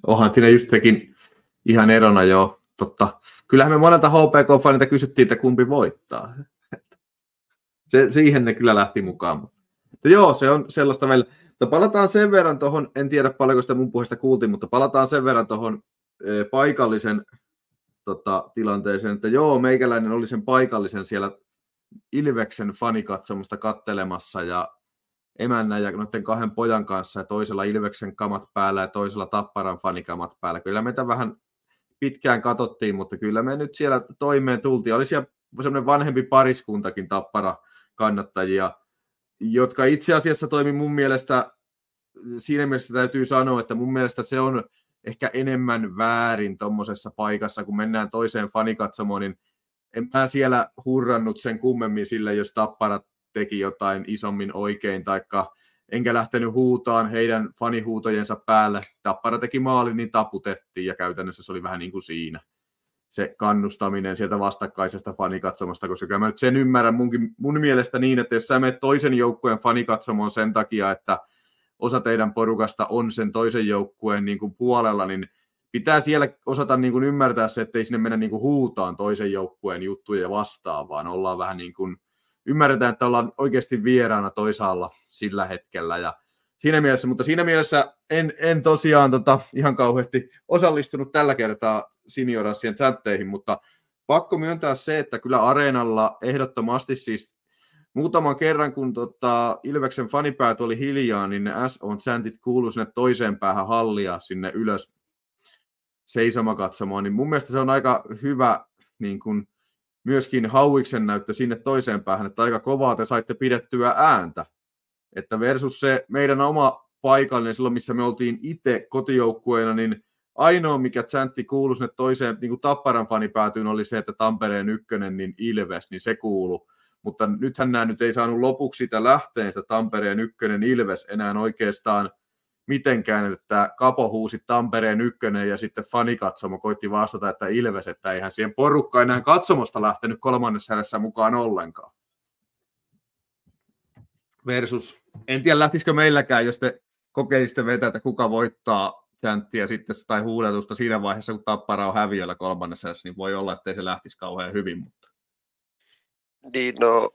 Onhan siinä just tekin ihan erona jo. Totta. Kyllähän me monelta HPK-fanilta kysyttiin, että kumpi voittaa. *laughs* Se, siihen ne kyllä lähti mukaan. Mutta joo, se on sellaista meillä. Palataan sen verran tuohon, en tiedä paljonko sitä mun puheesta kuultiin, mutta palataan sen verran tuohon paikallisen tota, tilanteeseen, että joo, meikäläinen oli sen paikallisen siellä Ilveksen fanikatsomusta kattelemassa ja emännän ja noiden kahden pojan kanssa ja toisella Ilveksen kamat päällä ja toisella Tapparan fanikamat päällä. Kyllä meitä vähän pitkään katsottiin, mutta kyllä me nyt siellä toimeen tultiin. Oli siellä semmoinen vanhempi pariskuntakin Tappara kannattajia, jotka itse asiassa toimi mun mielestä, siinä mielessä täytyy sanoa, että mun mielestä se on ehkä enemmän väärin tuommoisessa paikassa, kun mennään toiseen fanikatsomoon, niin en mä siellä hurrannut sen kummemmin sille, jos Tappara teki jotain isommin oikein, taikka enkä lähtenyt huutaan heidän fanihuutojensa päälle. Tappara teki maalin, niin taputettiin, ja käytännössä se oli vähän niin kuin siinä se kannustaminen sieltä vastakkaisesta fanikatsomasta, koska kyllä mä nyt sen ymmärrän munkin, mun mielestä niin, että jos sä menet toisen joukkueen fanikatsomoon sen takia, että osa teidän porukasta on sen toisen joukkueen niin kuin puolella, niin pitää siellä osata niin kuin ymmärtää se, ettei sinne mennä niin kuin huutaan toisen joukkueen juttuja vastaan, vaan ollaan vähän niin kuin, ymmärretään, että ollaan oikeasti vieraana toisaalla sillä hetkellä. Ja siinä mielessä, mutta siinä mielessä en, en tosiaan tota, ihan kauheasti osallistunut tällä kertaa seniorassien chateihin, mutta pakko myöntää se, että kyllä Areenalla ehdottomasti siis muutaman kerran, kun tota, Ilveksen fanipäät oli hiljaa, niin ne S on chantit kuului sinne toiseen päähän hallia sinne ylös seisomakatsomaan, niin mun mielestä se on aika hyvä niin kun, myöskin Hauiksen näyttö sinne toiseen päähän, että aika kovaa te saitte pidettyä ääntä. Että versus se meidän oma paikallinen silloin, missä me oltiin itse kotijoukkueena, niin ainoa, mikä chantti kuului sinne toiseen, niin kuin Tapparan fanipäätyyn, oli se, että Tampereen ykkönen, niin Ilves, niin se kuulu. Mutta nythän nämä nyt ei saanut lopuksi sitä lähteen, sitä Tampereen ykkönen Ilves enää oikeastaan mitenkään, että Kapo huusi Tampereen ykkönen ja sitten fanikatsomo koitti vastata, että Ilves, että eihän siihen porukka enää katsomosta lähtenyt kolmannessa mukaan ollenkaan. Versus, en tiedä lähtisikö meilläkään, jos te kokeilisitte vetää, että kuka voittaa chanttia sitten tai huudetusta siinä vaiheessa, kun Tappara on häviöllä kolmannessa, niin voi olla, että ei se lähtisi kauhean hyvin. Mutta... Niin, no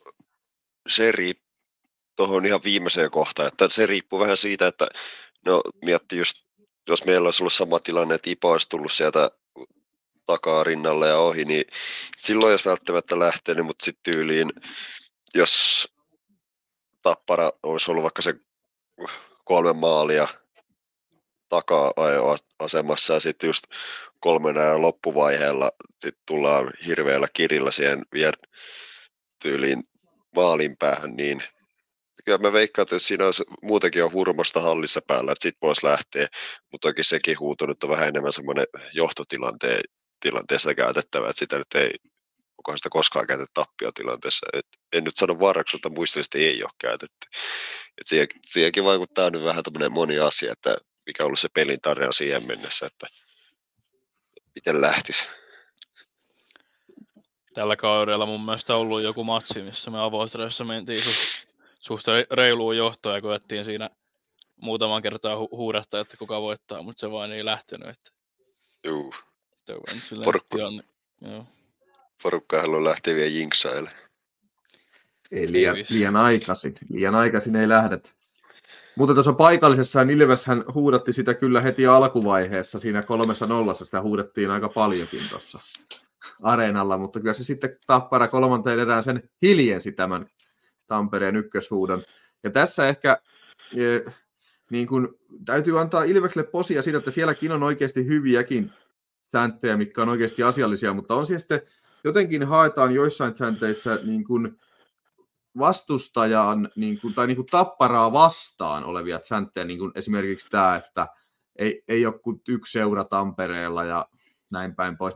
se riippuu tuohon ihan viimeiseen kohtaan, että se riippuu vähän siitä, että no mietti just, jos meillä olisi ollut sama tilanne, että Ipa olisi tullut sieltä takaa rinnalle ja ohi, niin silloin jos välttämättä lähtenyt, mutta sitten tyyliin, jos Tappara olisi ollut vaikka se kolme maalia takaa asemassa ja sitten just kolmen loppuvaiheella sit tullaan hirveällä kirillä siihen vielä tyyliin maalin päähän, niin kyllä mä veikkaan, että jos siinä olisi, muutenkin on hurmosta hallissa päällä, että sit voisi lähteä, mutta toki sekin huutunut on vähän enemmän semmoinen johtotilanteen tilanteessa käytettävä, että sitä nyt ei, onkohan sitä koskaan käytetty tappiotilanteessa. Et en nyt sano varaksi, mutta muistellisesti ei ole käytetty. Et siihen, siihenkin vaikuttaa nyt vähän tämmöinen moni asia, että mikä on ollut se pelin tarina siihen mennessä, että miten lähtisi. Tällä kaudella mun mielestä on ollut joku matsi, missä me avoistressa mentiin suht, suht reiluun johtoon ja koettiin siinä muutaman kertaa hu- huudata, että kuka voittaa, mutta se vain ei lähtenyt. Että... Juu. Porukka, porukka haluaa lähteä vielä jinksaille. Ei liian, liian aikaisin. Liian aikaisin ei lähdet. Mutta tuossa paikallisessa Ilveshän huudatti sitä kyllä heti alkuvaiheessa, siinä kolmessa nollassa sitä huudettiin aika paljonkin tuossa areenalla, mutta kyllä se sitten Tappara kolmanteen erään sen hiljensi tämän Tampereen ykköshuudon. Ja tässä ehkä e, niin kun, täytyy antaa Ilvekselle posia siitä, että sielläkin on oikeasti hyviäkin sääntöjä, mitkä on oikeasti asiallisia, mutta on siellä sitten jotenkin haetaan joissain säänteissä niin kuin vastustajan niin kuin, tai niin kuin tapparaa vastaan olevia sääntöjä, niin kuin esimerkiksi tämä, että ei, ei ole kuin yksi seura Tampereella ja näin päin pois.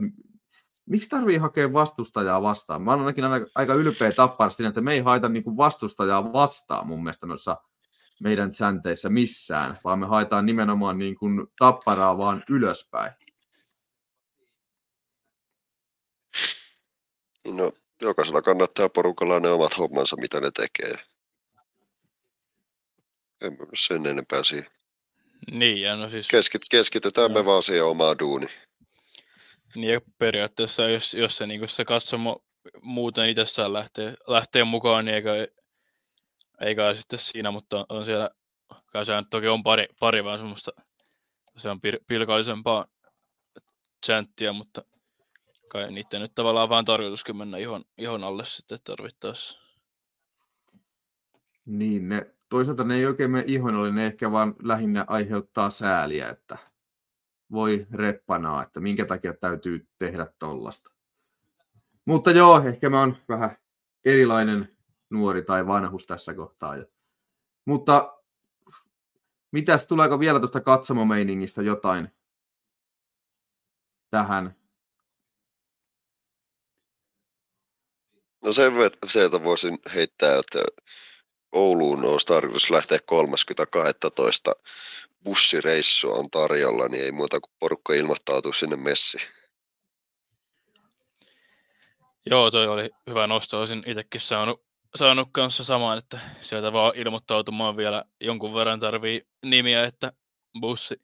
Miksi tarvii hakea vastustajaa vastaan? Mä olen ainakin aika ylpeä tapparasti, että me ei haeta niin vastustajaa vastaan mun mielestä noissa meidän sänteissä missään, vaan me haetaan nimenomaan niin kuin tapparaa vaan ylöspäin. No, jokaisella kannattaa porukalla ne omat hommansa, mitä ne tekee. En mä sen enempää siihen. Niin, ja no siis... Keskit, keskitytään no. me vaan siihen omaan duuni. Niin, periaatteessa jos, jos se, niin se katsomo muuten itsessään lähtee, lähtee mukaan, niin eikä, eikä sitten siinä, mutta on, on siellä, kai se toki on pari, pari vähän semmoista, se on pil, pilkallisempaa chanttia, mutta kai niiden nyt tavallaan vaan tarkoituskin mennä ihon, ihon alle sitten tarvittaessa. Niin, ne, toisaalta ne ei oikein mene ihon alle, ne ehkä vaan lähinnä aiheuttaa sääliä, että voi reppanaa, että minkä takia täytyy tehdä tollasta. Mutta joo, ehkä mä oon vähän erilainen nuori tai vanhus tässä kohtaa. Mutta mitäs, tuleeko vielä tuosta katsomomeiningistä jotain tähän No sen sieltä voisin heittää, että Ouluun olisi tarkoitus lähteä 30.12. bussireissua on tarjolla, niin ei muuta kuin porukka ilmoittautuu sinne messiin. Joo, toi oli hyvä nosto. Olisin itsekin saanut, saanut kanssa samaan, että sieltä vaan ilmoittautumaan vielä jonkun verran tarvii nimiä, että bussi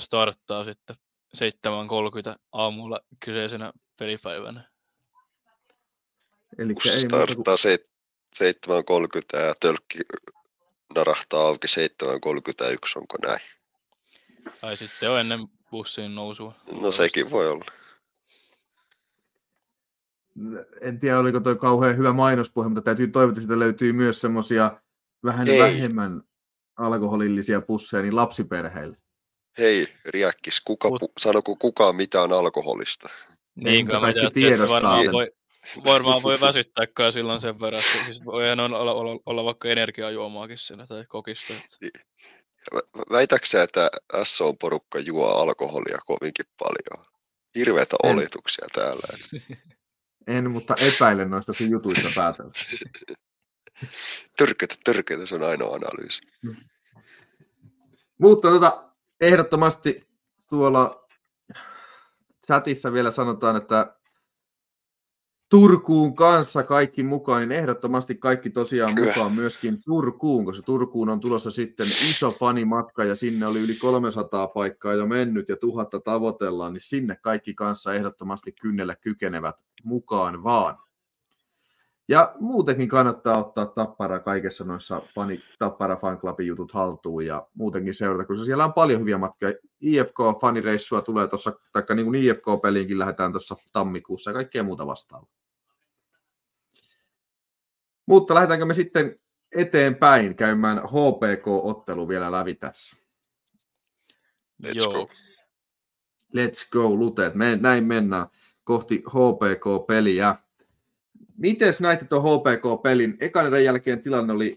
starttaa sitten 7.30 aamulla kyseisenä pelipäivänä. Eli ei starttaa se 7.30 ja tölkki narahtaa auki 7.31, onko näin? Tai sitten on ennen bussiin nousua. No sekin voi olla. En tiedä, oliko toi kauhean hyvä mainospuhe, mutta täytyy toivoa, että siitä löytyy myös semmoisia vähän Ei. vähemmän alkoholillisia pusseja niin lapsiperheille. Hei, Riäkkis, kuka Mut- pu- sanoko kukaan mitään alkoholista? Niin, kyllä mä kaikki tiedostaa varmaan sen. voi, varmaan voi väsyttää kai silloin sen verran, että siis voihan olla, olla, olla, vaikka energiajuomaakin siinä tai kokista. Että. Vä- Väitäksä, että SO-porukka juo alkoholia kovinkin paljon? Hirveitä En. oletuksia täällä. En, mutta epäilen noista sun jutuista päätellä. *laughs* Törkeitä, törkeitä, se on ainoa analyysi. Mutta tota, ehdottomasti tuolla chatissa vielä sanotaan, että Turkuun kanssa kaikki mukaan, niin ehdottomasti kaikki tosiaan Kyllä. mukaan myöskin Turkuun, koska Turkuun on tulossa sitten iso fanimatka ja sinne oli yli 300 paikkaa jo mennyt ja tuhatta tavoitellaan, niin sinne kaikki kanssa ehdottomasti kynnellä kykenevät mukaan vaan. Ja muutenkin kannattaa ottaa Tappara kaikessa noissa fani, Tappara Fan Clubin jutut haltuun ja muutenkin seurata, koska siellä on paljon hyviä matkoja. IFK-fanireissua tulee tuossa, taikka niin kuin IFK-peliinkin lähdetään tuossa tammikuussa ja kaikkea muuta vastaavaa. Mutta lähdetäänkö me sitten eteenpäin käymään HPK-ottelu vielä läpi tässä. Let's Joo, go. Let's go, Luteet. Me, näin mennään kohti HPK-peliä. Mites näitte tuon HPK-pelin? Ekan erän jälkeen tilanne oli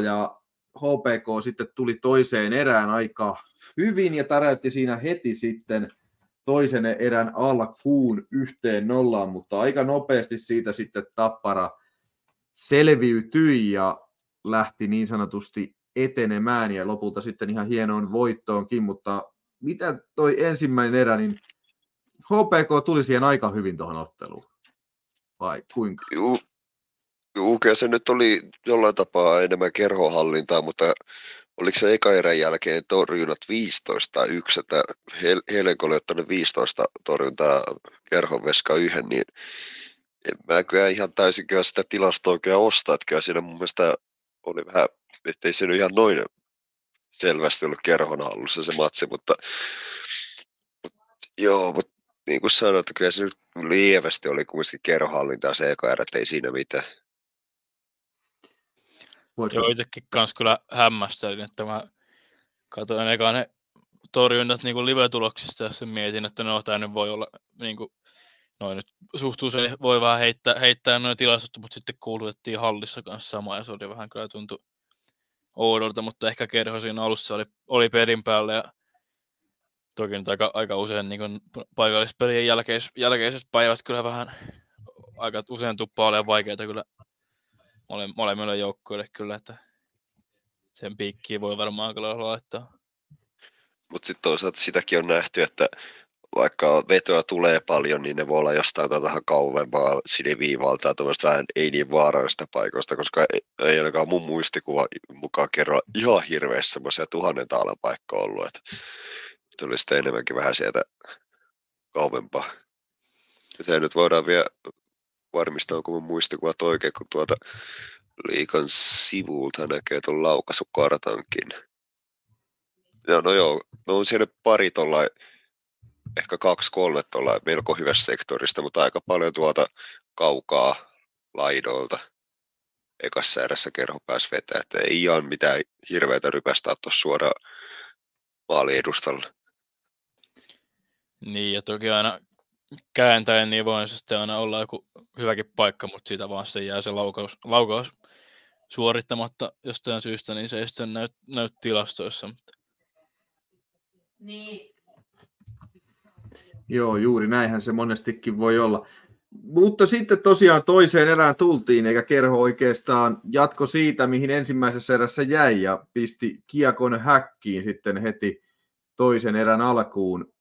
0-0 ja HPK sitten tuli toiseen erään aika hyvin ja täräytti siinä heti sitten toisen erän alkuun yhteen nollaan, mutta aika nopeasti siitä sitten Tappara selviytyi ja lähti niin sanotusti etenemään ja lopulta sitten ihan hienoon voittoonkin, mutta mitä toi ensimmäinen erä, niin HPK tuli siihen aika hyvin tuohon otteluun. Vai kuinka? Juu, juu, kyllä se nyt oli jollain tapaa enemmän kerhohallintaa, mutta oliko se eka erän jälkeen torjunnat 15 tai 1, että Hel- Helenko oli ottanut 15 torjuntaa kerhon veska yhden, niin en mä kyllä ihan täysin kyllä sitä tilastoa oikein osta, että kyllä siinä mun mielestä oli vähän, ettei se nyt ihan noin selvästi ollut kerhon hallussa se matsi, mutta, mutta joo, mutta niin kuin sanoin, että kyllä se nyt lievästi oli kuitenkin kerhohallintaa se eka erä, että ei siinä mitään. Voitko? joo itsekin kans kyllä hämmästelin, että mä katsoin eka ne torjunnat niin kuin live-tuloksista ja sitten mietin, että no tämä nyt voi olla niin kuin, noin nyt suhtuu se voi vähän heittää, heittää noin tilastot, mutta sitten kuulutettiin hallissa kanssa sama ja se oli vähän kyllä tuntui oudolta, mutta ehkä kerho siinä alussa oli, oli perin päällä ja toki nyt aika, aika usein niin paikallispelien jälkeis, jälkeiset päivät kyllä vähän aika usein tuppaa olemaan vaikeita kyllä mole, molemmille joukkueille kyllä, että sen piikkiin voi varmaan kyllä laittaa. Mutta sitten toisaalta sitäkin on nähty, että vaikka vetoa tulee paljon, niin ne voi olla jostain tätä vähän kauempaa siniviivalta ja vähän ei niin vaarallisista paikoista, koska ei, ei ainakaan mun muistikuva mukaan kerro ihan hirveästi semmoisia tuhannen taalan paikkoja ollut, että tuli sitten enemmänkin vähän sieltä kauempaa. Ja se nyt voidaan vielä varmistaa, onko mun muistikuvat oikein, kun tuota liikan sivulta näkee tuon laukaisukartankin. Joo, no joo, no on siellä pari tuolla, ehkä kaksi kolme tuolla melko hyvästä sektorista, mutta aika paljon tuolta kaukaa laidolta ekassa erässä kerho pääsi vetää, että ei ihan mitään hirveätä rypästää tuossa suoraan maaliedustalla. Niin, ja toki aina kääntäen niin voi se sitten aina olla joku hyväkin paikka, mutta siitä vaan sitten jää se laukaus, laukaus suorittamatta jostain syystä, niin se ei sitten näy, näy tilastoissa. Mutta Niin, Joo, juuri näinhän se monestikin voi olla. Mutta sitten tosiaan toiseen erään tultiin, eikä kerho oikeastaan jatko siitä, mihin ensimmäisessä erässä jäi, ja pisti kiekon häkkiin sitten heti toisen erän alkuun.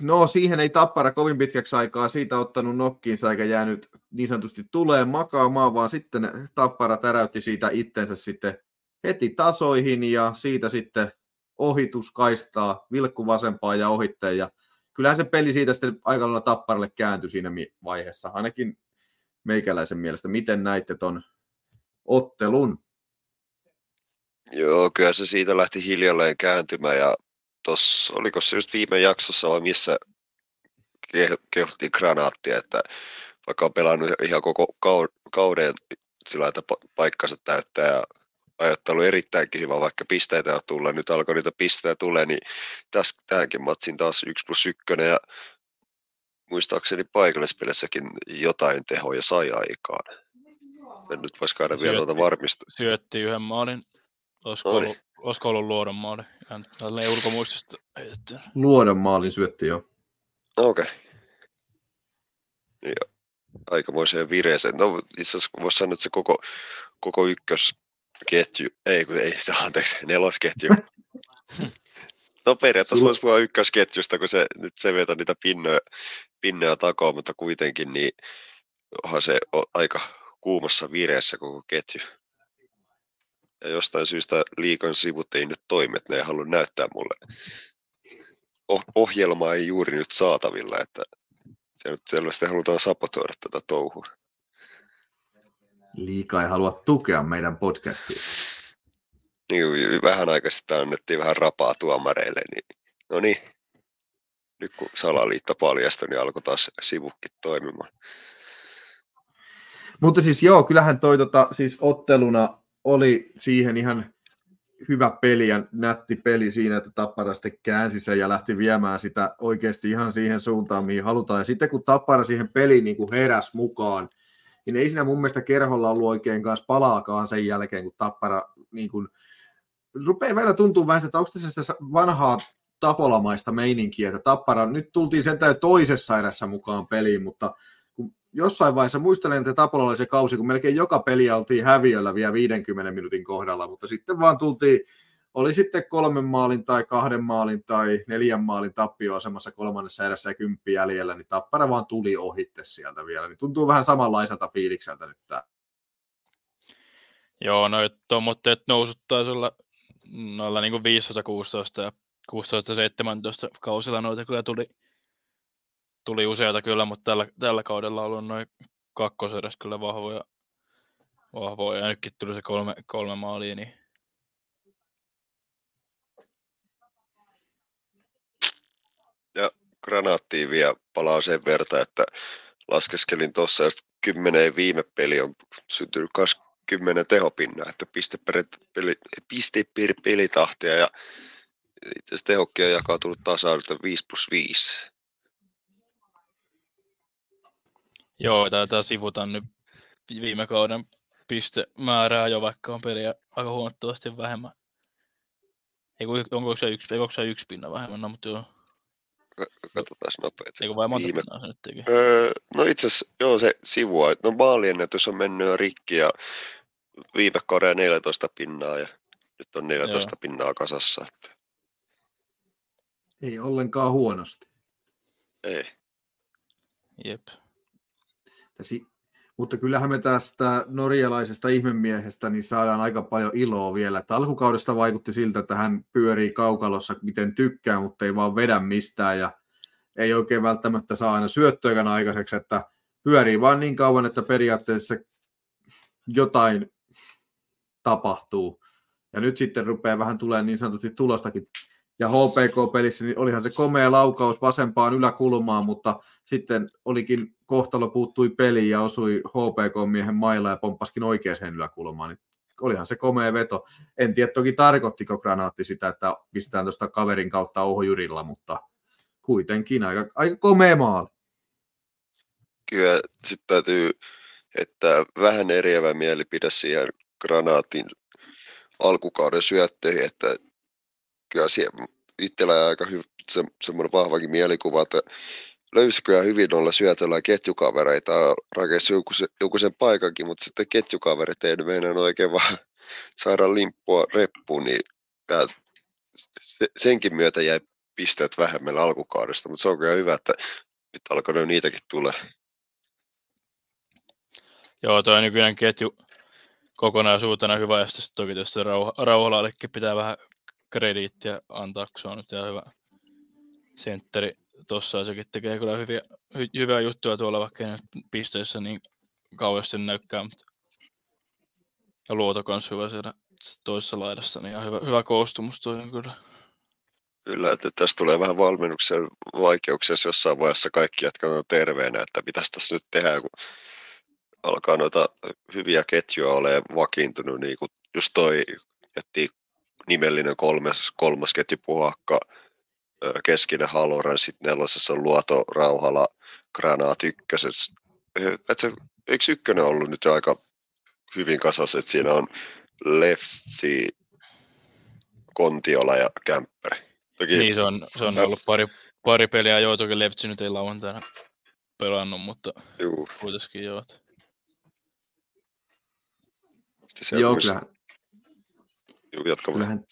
No, siihen ei Tappara kovin pitkäksi aikaa siitä ottanut nokkiinsa eikä jäänyt niin sanotusti tuleen makaamaan, vaan sitten Tappara täräytti siitä itsensä sitten heti tasoihin ja siitä sitten ohitus kaistaa, vilkku vasempaa ja ohitteen. Ja kyllähän se peli siitä sitten aika lailla Tapparalle kääntyi siinä vaiheessa, ainakin meikäläisen mielestä. Miten näitte ton ottelun? Joo, kyllä se siitä lähti hiljalleen kääntymään ja tossa, oliko se just viime jaksossa vai missä ke- kehuttiin granaattia, että vaikka on pelannut ihan koko kau- kauden sillä että pa- paikkansa täyttää ja ajoittelu erittäinkin hyvä, vaikka pisteitä on tullut, nyt alkoi niitä pisteitä tulee, niin tässä tähänkin matsin taas 1 plus 1 ja muistaakseni paikallispelissäkin jotain tehoja sai aikaan. Sen nyt voisi käydä vielä tuota varmistaa. Syötti yhden maalin. Olisiko Oli. ollut, olisiko ollut luodon maali? Ulkomuistista heitetty. Luodon maalin syötti jo. Okei. Okay. Ja aikamoiseen vireeseen. No itse asiassa voisi sanoa, että se koko, koko ykkösketju, ei kun ei se, *laughs* anteeksi, nelosketju. No periaatteessa Sulla- voisi puhua ykkösketjusta, kun se nyt se vetä niitä pinnoja, pinnoja takaa, mutta kuitenkin niin onhan se o- aika kuumassa vireessä koko ketju. Ja jostain syystä liikan sivut ei nyt toimi, että ne ei halua näyttää mulle. Oh- ohjelma ei juuri nyt saatavilla, että se nyt selvästi halutaan sapotoida tätä touhua. Liika ei halua tukea meidän podcastia. Niin, vähän aikaa sitten annettiin vähän rapaa tuomareille, niin no niin, nyt kun salaliitto paljastui, niin alkoi taas sivukki toimimaan. Mutta siis joo, kyllähän toi tota, siis otteluna oli siihen ihan hyvä peli ja nätti peli siinä, että Tappara sitten käänsi sen ja lähti viemään sitä oikeasti ihan siihen suuntaan, mihin halutaan. Ja sitten kun Tappara siihen peliin niin kuin heräs mukaan, niin ei siinä mun mielestä kerholla ollut oikein kanssa palaakaan sen jälkeen, kun Tappara niin kuin, rupeaa välillä tuntuu vähän, että onko tässä sitä vanhaa tapolamaista meininkiä, että Tappara, nyt tultiin sentään toisessa erässä mukaan peliin, mutta jossain vaiheessa muistelen, että Tapolla oli se kausi, kun melkein joka peliä oltiin häviöllä vielä 50 minuutin kohdalla, mutta sitten vaan tultiin, oli sitten kolmen maalin tai kahden maalin tai neljän maalin tappioasemassa kolmannessa erässä ja kymppi jäljellä, niin Tappara vaan tuli ohitte sieltä vielä, niin tuntuu vähän samanlaiselta fiilikseltä nyt tämä. Joo, noit tuommoitteet nousut taisi olla noilla niin 15-16 ja 16-17 kausilla noita kyllä tuli, tuli useita kyllä, mutta tällä, tällä kaudella on ollut noin kakkoserässä kyllä vahvoja, vahvoja. Ja nytkin tuli se kolme, kolme maalia, niin Granaattiin vielä palaa sen verta, että laskeskelin tuossa, että kymmenen viime peli on syntynyt 20 tehopinnaa, että piste per, peli, piste per pelitahtia ja itse asiassa tehokki on jakautunut tasaisesti 5 plus 5. joo, taitaa sivuta nyt viime kauden pistemäärää jo, vaikka on peliä aika huomattavasti vähemmän. Ei, kun- onko se yksi, onko se yksi pinna vähemmän, no, mutta joo. Katsotaan nopeasti. Eikö vai monta Viime- pinnaa se nyt teki? Öö, no itse asiassa, joo se sivua. No maaliennätys on mennyt jo rikki ja viime kauden 14 pinnaa ja nyt on 14 Joo. pinnaa kasassa. Että Ei ollenkaan huonosti. ei. Jep. Si- mutta kyllähän me tästä norjalaisesta ihmemiehestä niin saadaan aika paljon iloa vielä. Että alkukaudesta vaikutti siltä, että hän pyörii kaukalossa miten tykkää, mutta ei vaan vedä mistään ja ei oikein välttämättä saa aina syöttöäkään aikaiseksi, että pyörii vaan niin kauan, että periaatteessa jotain tapahtuu. Ja nyt sitten rupeaa vähän tulee niin sanotusti tulostakin. Ja HPK-pelissä niin olihan se komea laukaus vasempaan yläkulmaan, mutta sitten olikin kohtalo puuttui peliin ja osui HPK-miehen mailla ja pomppaskin oikeaan yläkulmaan. Niin olihan se komea veto. En tiedä toki tarkoittiko granaatti sitä, että pistetään tuosta kaverin kautta ohjurilla, mutta kuitenkin aika, aika komea maali. Kyllä sitten täytyy, että vähän eriävä mielipide siihen granaatin alkukauden syöttöihin, että kyllä siellä itsellä aika hyvä, se, semmoinen vahvakin mielikuva, että löysi kyllä hyvin olla syötöllä ketjukavereita, rakensi joku, joku sen paikankin, mutta sitten ketjukaverit ei nyt meinannut oikein vaan *laughs* saada limppua reppuun, niin se, senkin myötä jäi pisteet vähemmällä alkukaudesta, mutta se on kyllä hyvä, että nyt alkoi niitäkin tulee. Joo, tuo nykyinen ketju kokonaisuutena hyvä, ja sitten toki tietysti Rauha, pitää vähän krediittiä antaa, kun se on nyt ihan hyvä sentteri tossa, ja sekin tekee kyllä hyviä, hy, hyviä juttuja tuolla, vaikka ei pisteissä niin kauheasti näykään, mutta ja luoto kans hyvä siellä toisessa laidassa, niin hyvä, hyvä koostumus toi on kyllä. Kyllä, että tässä tulee vähän valmennuksen vaikeuksia, jos jossain vaiheessa kaikki jatkat on terveenä, että mitäs tässä nyt tehdään, kun alkaa noita hyviä ketjuja olemaan vakiintunut, niin kuin just toi jätti nimellinen kolmas, kolmas ketju Puhakka, ö, keskinen Haloran, sitten nelosessa on Luoto, Rauhala, Granaat ykkösessä. Et se, eikö ykkönen ollut nyt jo aika hyvin kasassa, että siinä on Lefti, Kontiola ja Kämppäri. Toki Niin se on, se on ollut pari, pari peliä joo, toki Leftsy nyt ei lauantaina pelannut, mutta juu, kuitenkin joo. että- sitten se Joo, on kyllähän, Juu, jatka vaan. kyllähän,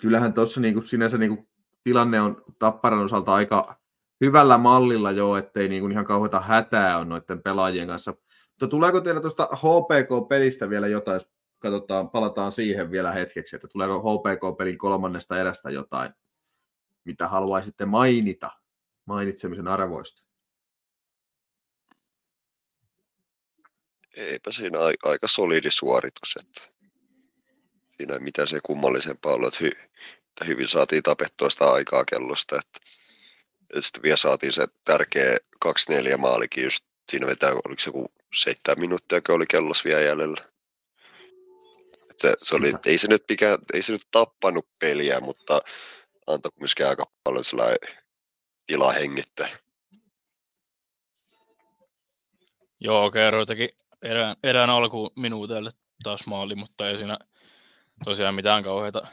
kyllähän tuossa niinku sinänsä niinku tilanne on Tapparan osalta aika hyvällä mallilla jo, ettei niinku ihan kauheita hätää on noiden pelaajien kanssa. Mutta tuleeko teillä tuosta HPK-pelistä vielä jotain, jos katsotaan, palataan siihen vielä hetkeksi, että tuleeko HPK-pelin kolmannesta erästä jotain, mitä haluaisitte mainita mainitsemisen arvoista? Eipä siinä ai- aika solidi suoritus, että siinä ei mitään se kummallisempaa ollut, että, hy- että hyvin saatiin tapettua sitä aikaa kellosta, että ja sitten vielä saatiin se tärkeä 2-4 maalikin just siinä vetää, oliko se joku seitsemän minuuttia, kun oli kellos vielä jäljellä. Et se, se oli, ei, se nyt mikään, ei se nyt tappanut peliä, mutta antoi kumminkin aika paljon sellainen tilaa hengittää. Joo, Kerro teki erään, erään alkuun minuutille taas maali, mutta ei siinä tosiaan mitään kauheita,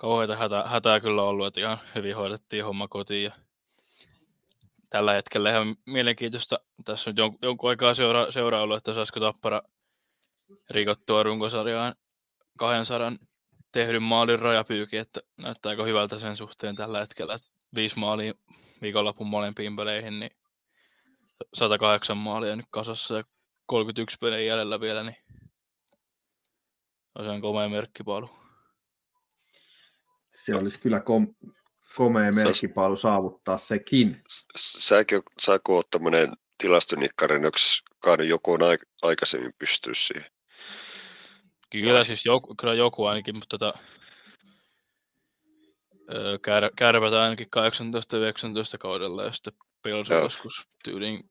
kauheita hätä, hätää kyllä ollut, että ihan hyvin hoidettiin homma kotiin. Ja tällä hetkellä ihan mielenkiintoista. Tässä nyt jon, jonkun aikaa seura, seuraa ollut, että saisiko Tappara rikottua runkosarjaan 200 tehdyn maalin rajapyyki, että näyttääkö hyvältä sen suhteen tällä hetkellä. Viisi maalia viikonlopun molempiin peleihin, niin 108 maalia nyt kasassa ja 31 pelin jäljellä vielä, niin tosiaan komea merkkipaalu. Se olisi kyllä kom- komea merkkipaalu saavuttaa sekin. Säkö, säkö oot tämmönen tilastonikkari, onko kai joku on aik- aikaisemmin pystynyt siihen? Kyllä siis joku, kyllä joku ainakin, mutta tota, öö, kär, kärpät ainakin 18-19 kaudella ja sitten Pelso Joo. joskus tyyliin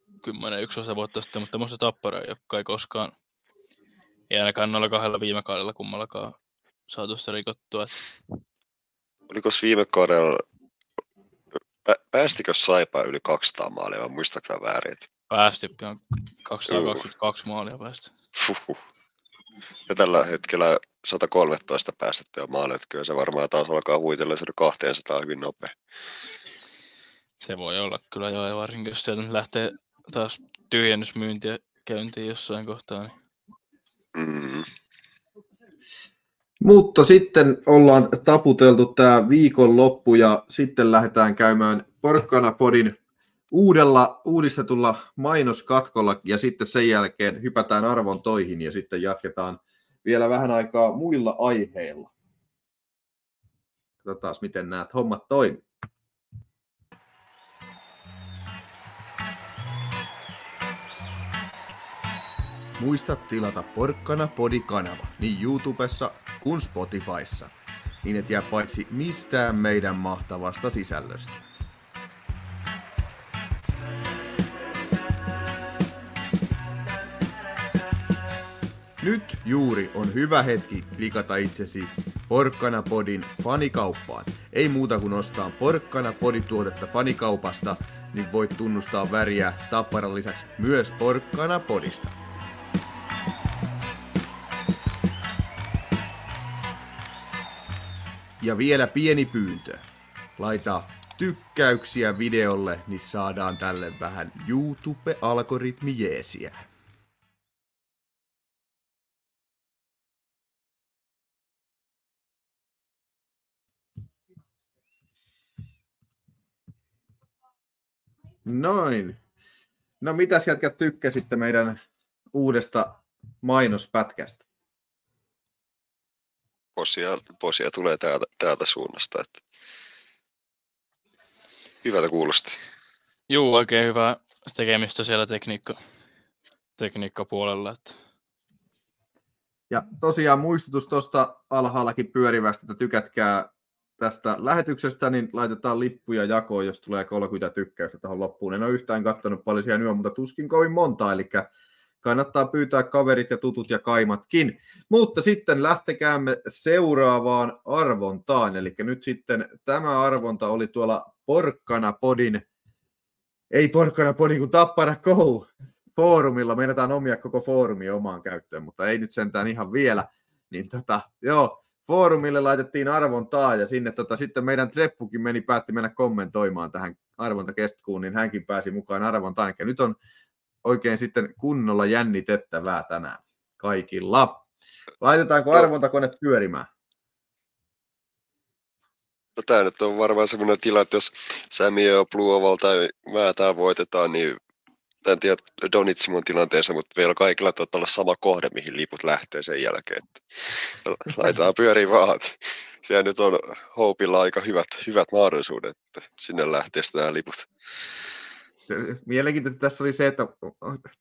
10-11 vuotta sitten, mutta tämmöistä tappara ei ole kai koskaan, ei ainakaan noilla kahdella viime kaudella kummallakaan saatu sitä rikottua. Et Oliko viime kaudella, pä- päästikö Saipa yli 200 maalia, vai muistatko väärin? Päästi pian 222 maalia päästä. Huhhuh. Ja tällä hetkellä 113 päästettyä maalia, että kyllä se varmaan taas alkaa huitella se 200 hyvin nopea. Se voi olla kyllä joo, ja varsinkin jos sieltä lähtee taas tyhjennysmyyntiä käyntiin jossain kohtaa, niin Mm. Mutta sitten ollaan taputeltu tämä viikonloppu ja sitten lähdetään käymään Porkkana Podin uudella uudistetulla mainoskatkolla ja sitten sen jälkeen hypätään arvon toihin ja sitten jatketaan vielä vähän aikaa muilla aiheilla. Katsotaan, miten nämä hommat toimii. Muista tilata Porkkana Podi-kanava niin YouTubessa kuin Spotifyssa, niin et jää paitsi mistään meidän mahtavasta sisällöstä. Nyt juuri on hyvä hetki klikata itsesi Porkkana Podin fanikauppaan. Ei muuta kuin ostaa Porkkana Podi-tuotetta fanikaupasta, niin voit tunnustaa väriä Tapparan lisäksi myös Porkkana Podista. Ja vielä pieni pyyntö. Laita tykkäyksiä videolle, niin saadaan tälle vähän YouTube-algoritmi jeesiä. Noin. No mitäs jätkät tykkäsitte meidän uudesta mainospätkästä? Posia, posia tulee täältä, täältä suunnasta. Että hyvältä kuulosti. Juu, oikein hyvää tekemistä siellä tekniikka, tekniikkapuolella. Että Ja tosiaan muistutus tuosta alhaallakin pyörivästä, että tykätkää tästä lähetyksestä, niin laitetaan lippuja jakoon, jos tulee 30 tykkäystä tähän loppuun. En ole yhtään katsonut paljon siellä nyt, mutta tuskin kovin monta, eli kannattaa pyytää kaverit ja tutut ja kaimatkin. Mutta sitten lähtekäämme seuraavaan arvontaan, eli nyt sitten tämä arvonta oli tuolla Porkkana Podin, ei Porkkana Podin, kun Tappara Kou foorumilla, meinataan omia koko foorumi omaan käyttöön, mutta ei nyt sentään ihan vielä. Niin tota, joo, foorumille laitettiin arvontaa ja sinne tota, sitten meidän Treppukin meni, päätti mennä kommentoimaan tähän arvontakeskuun, niin hänkin pääsi mukaan arvontaan. Ja nyt on oikein sitten kunnolla jännitettävää tänään kaikilla. Laitetaanko arvontakone pyörimään? No tämä nyt on varmaan semmoinen tila, että jos Samio, Bluoval tai mä tää voitetaan, niin en tiedä Donitsimon tilanteessa, mutta vielä kaikilla tuottaa olla sama kohde, mihin liput lähtee sen jälkeen. Että laitetaan pyöriin vaan. Siellä nyt on Hopeilla aika hyvät, hyvät mahdollisuudet, että sinne lähtee nämä liput. Mielenkiintoista tässä oli se, että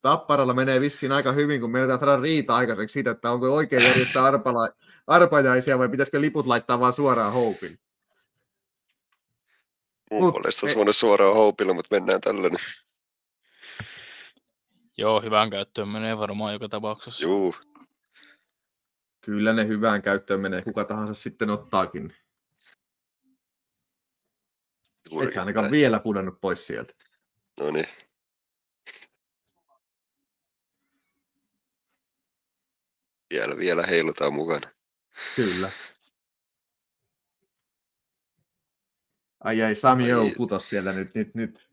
Tapparalla menee vissiin aika hyvin, kun menetään saada riita aikaiseksi siitä, että onko oikein järjestää arpala, arpajaisia vai pitäisikö liput laittaa vaan suoraan Hopeille. Mun puolesta on semmoinen suoraan Hopeille, mutta mennään tällainen. Joo, hyvään käyttöön menee varmaan joka tapauksessa. Juu. Kyllä ne hyvään käyttöön menee, kuka tahansa sitten ottaakin. Et sä ainakaan vielä pudonnut pois sieltä. No niin. Vielä, vielä heilutaan mukana. Kyllä. Ai ai, Sami Jou putos siellä nyt, nyt, nyt.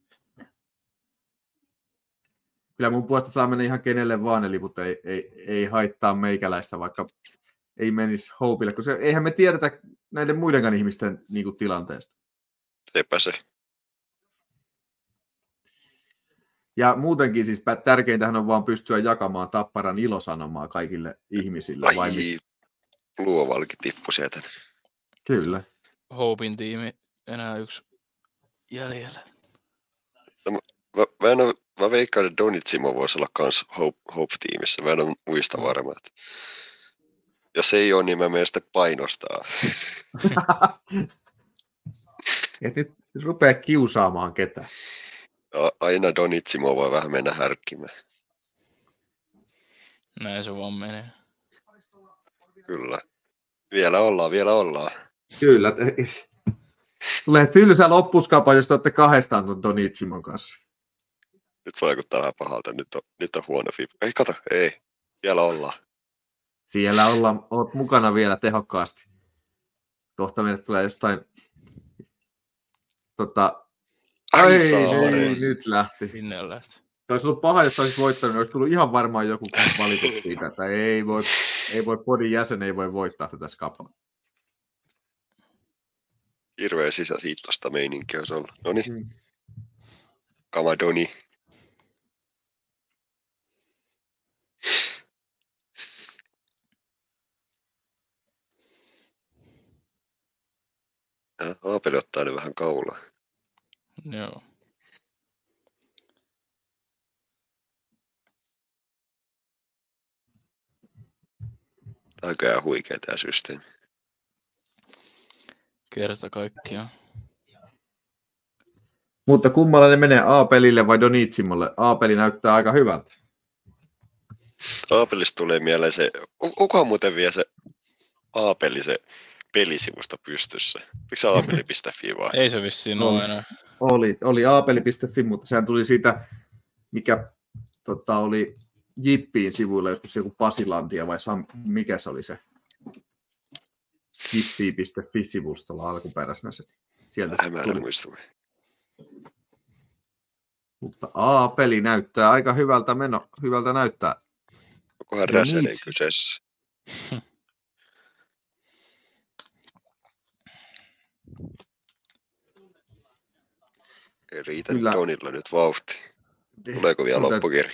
Kyllä mun puolesta saa mennä ihan kenelle vaan ne liput, ei, ei, ei haittaa meikäläistä, vaikka ei menisi Hopeille, koska eihän me tiedetä näiden muidenkaan ihmisten niin kuin, tilanteesta. Sepä se. Ja muutenkin siis tärkeintähän on vaan pystyä jakamaan Tapparan ilosanomaa kaikille ihmisille. Ai, vai mit? Luovalkin tippu sieltä. Kyllä. Hopein tiimi enää yksi jäljellä. No, mä, mä, en ole, mä veikkaan, että Donitsimo voisi olla kans Hope, Hope-tiimissä. Mä en ole muista varma. Että jos ei ole, niin mä menen sitten painostaa. *laughs* Et nyt rupea kiusaamaan ketään. Aina Donitsimo voi vähän mennä härkkimään. Näin se vaan menee. Kyllä. Vielä ollaan, vielä ollaan. Kyllä. *laughs* Tulee tylsä loppuskapa, jos te olette kahdestaan tuon Donitsimon kanssa. Nyt vaikuttaa vähän pahalta. Nyt on, nyt on huono fiipi. Ei, kato, ei. Vielä ollaan. Siellä ollaan, oot mukana vielä tehokkaasti. Kohta meille tulee jostain tota, Ai, Ai saamari. niin, nyt lähti. Sinne on lähti. Se olisi ollut paha, jos olisi voittanut, niin olisi tullut ihan varmaan joku valitus siitä, että ei voi, ei voi podin jäsen ei voi voittaa tätä skapaa. Hirveä sisäsiittosta meininkiä olisi ollut. No niin, Mm. Kamadoni. Aapeli ottaa ne vähän kaulaa. Joo. Aika ihan huikea tämä systeemi. Kerta kaikkiaan. Mutta kummalla ne menee, A-pelille vai Donitsimolle? A-peli näyttää aika hyvältä. Aapelista tulee mieleen se, onkohan muuten vielä se Aapeli se pelisivusto pystyssä? Eikö se aapeli.fi vaan? Ei se vissiin On. ole enää. Oli, oli aapeli.fi, mutta sehän tuli siitä, mikä tota, oli Jippiin sivuilla, joskus joku Pasilandia vai Sam, mikä se oli se jippi.fi-sivustolla alkuperäisenä se. Sieltä se tuli. muistumi. Mutta A-peli näyttää aika hyvältä meno, hyvältä näyttää. Onkohan Räsänen kyseessä? *laughs* Ei riitä Kyllä. Donilla nyt vauhti. Tuleeko vielä Mutta loppukirja?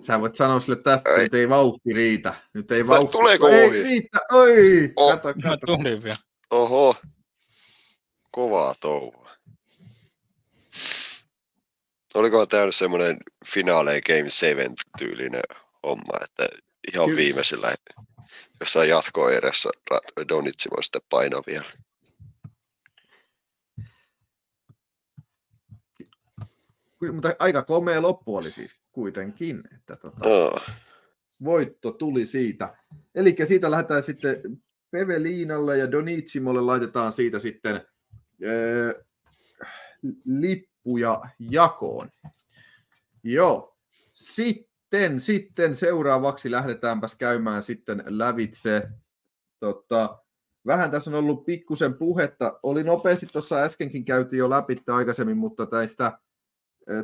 Sä voit sanoa sille tästä, Ei. että ei vauhti riitä. Nyt ei vauhti. tuleeko ei ohi? riitä, oi! Oh. Kato, kato. tulin vielä. Oho, kovaa touhua. Olikohan tämä nyt semmoinen finaale Game 7 tyylinen homma, että ihan Kyllä. viimeisellä jossain jatkoa edessä Donitsi voi sitten painaa vielä. Mutta aika komea loppu oli siis kuitenkin, että tota, voitto tuli siitä. Eli siitä lähdetään sitten Peveliinalle ja Donitsimolle laitetaan siitä sitten ää, lippuja jakoon. Joo. Sitten, sitten seuraavaksi lähdetäänpäs käymään sitten lävitse. Tota, vähän tässä on ollut pikkusen puhetta. Oli nopeasti tuossa äskenkin käytiin jo läpi aikaisemmin, mutta näistä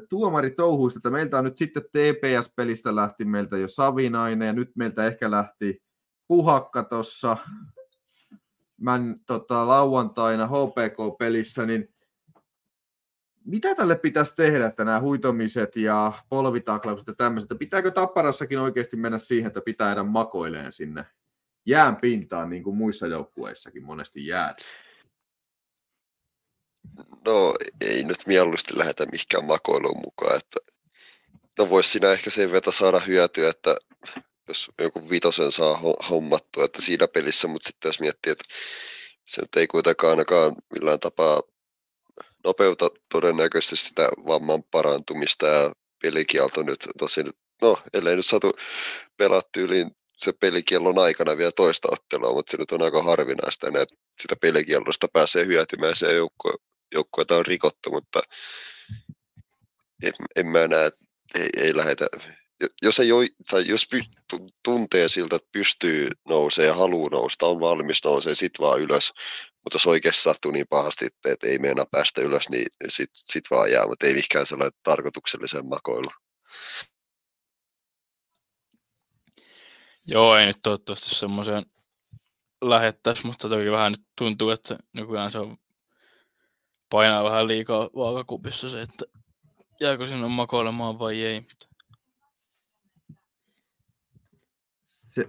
tuomaritouhuista, että meiltä on nyt sitten TPS-pelistä lähti meiltä jo Savinainen ja nyt meiltä ehkä lähti Puhakka tuossa tota, lauantaina HPK-pelissä, niin mitä tälle pitäisi tehdä, että nämä huitomiset ja polvitaklaukset ja tämmöiset, että pitääkö Tapparassakin oikeasti mennä siihen, että pitää jäädä makoileen sinne jään pintaan, niin kuin muissa joukkueissakin monesti jää. No ei nyt mieluusti lähdetä mihinkään makoiluun mukaan, että no voisi siinä ehkä sen vetä saada hyötyä, että jos joku vitosen saa ho- hommattua, että siinä pelissä, mutta sitten jos miettii, että se nyt ei kuitenkaan ainakaan millään tapaa nopeuta todennäköisesti sitä vamman parantumista ja pelikielto nyt tosi nyt, no ellei nyt satu pelaa tyyliin se pelikiellon aikana vielä toista ottelua, mutta se nyt on aika harvinaista että sitä pelikiellosta pääsee hyötymään se joukko, joukkueita on rikottu, mutta en, en mä näe, ei, ei lähdetä. Jo- Jos, ei ole, tai jos py, tu- tuntee siltä, että pystyy nousee ja haluaa nousta, on valmis nousee, sit vaan ylös. Mutta jos oikeasti sattuu niin pahasti, että, ei meinaa päästä ylös, niin sit, sit vaan jää, mutta ei mikään sellainen tarkoituksellisen makoilu. Joo, ei nyt toivottavasti semmoiseen lähettäisi, mutta toki vähän nyt tuntuu, että nykyään se on painaa vähän liikaa vaakakupissa se, että jääkö sinne makoilemaan vai ei. Mutta Se,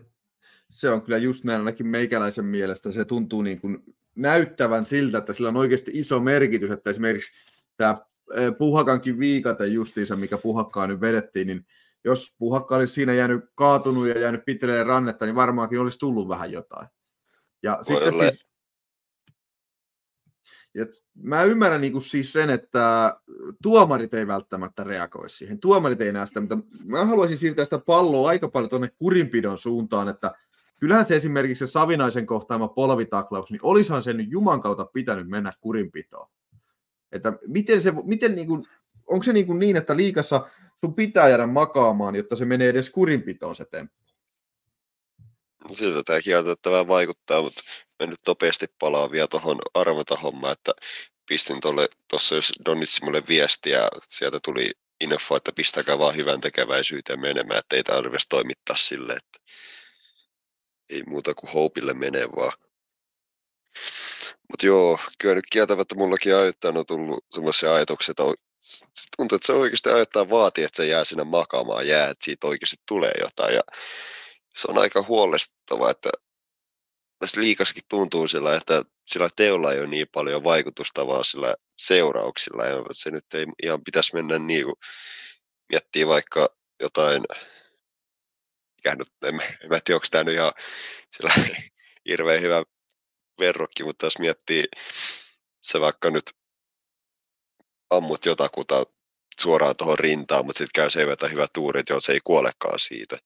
se on kyllä just näin ainakin meikäläisen mielestä. Se tuntuu niin kuin näyttävän siltä, että sillä on oikeasti iso merkitys, että esimerkiksi tämä eh, Puhakankin viikate justiinsa, mikä Puhakkaan nyt vedettiin, niin jos Puhakka olisi siinä jäänyt kaatunut ja jäänyt pittelemään rannetta, niin varmaankin olisi tullut vähän jotain. Ja sitten olla. siis, ja mä ymmärrän niin kuin siis sen, että tuomarit ei välttämättä reagoi siihen. Tuomarit ei näe sitä, mutta mä haluaisin siirtää sitä palloa aika paljon tuonne kurinpidon suuntaan, että kyllähän se esimerkiksi se Savinaisen kohtaama polvitaklaus, niin olisihan sen Juman kautta pitänyt mennä kurinpitoon. Että miten se, miten niin kuin, onko se niin, kuin niin, että liikassa sun pitää jäädä makaamaan, jotta se menee edes kurinpitoon se temppu? Siltä tämä kieltättävää vaikuttaa, mutta mä nyt nopeasti palaan vielä tuohon arvota hommaan, että pistin tuossa jos Donitsimolle viestiä, sieltä tuli info, että pistäkää vaan hyvän tekeväisyyteen menemään, että ei tarvitse toimittaa sille, että ei muuta kuin Hopeille menee vaan. Mutta joo, kyllä nyt kieltämättä mullakin ajoittain on tullut sellaisia ajatuksia, että on- tuntuu, että se oikeasti ajoittain vaatii, että se jää sinne makaamaan jää, että siitä oikeasti tulee jotain. Ja se on aika huolestuttavaa, että tässä liikassakin tuntuu sillä, että sillä teolla ei ole niin paljon vaikutusta, vaan sillä seurauksilla. Ja se nyt ei ihan pitäisi mennä niin kuin miettii vaikka jotain, en, en mä tiedä, onko tämä nyt ihan sillä *laughs* hirveän hyvä verrokki, mutta jos miettii se vaikka nyt ammut jotakuta suoraan tuohon rintaan, mutta sitten käy se hyvä tuuri, se ei kuolekaan siitä.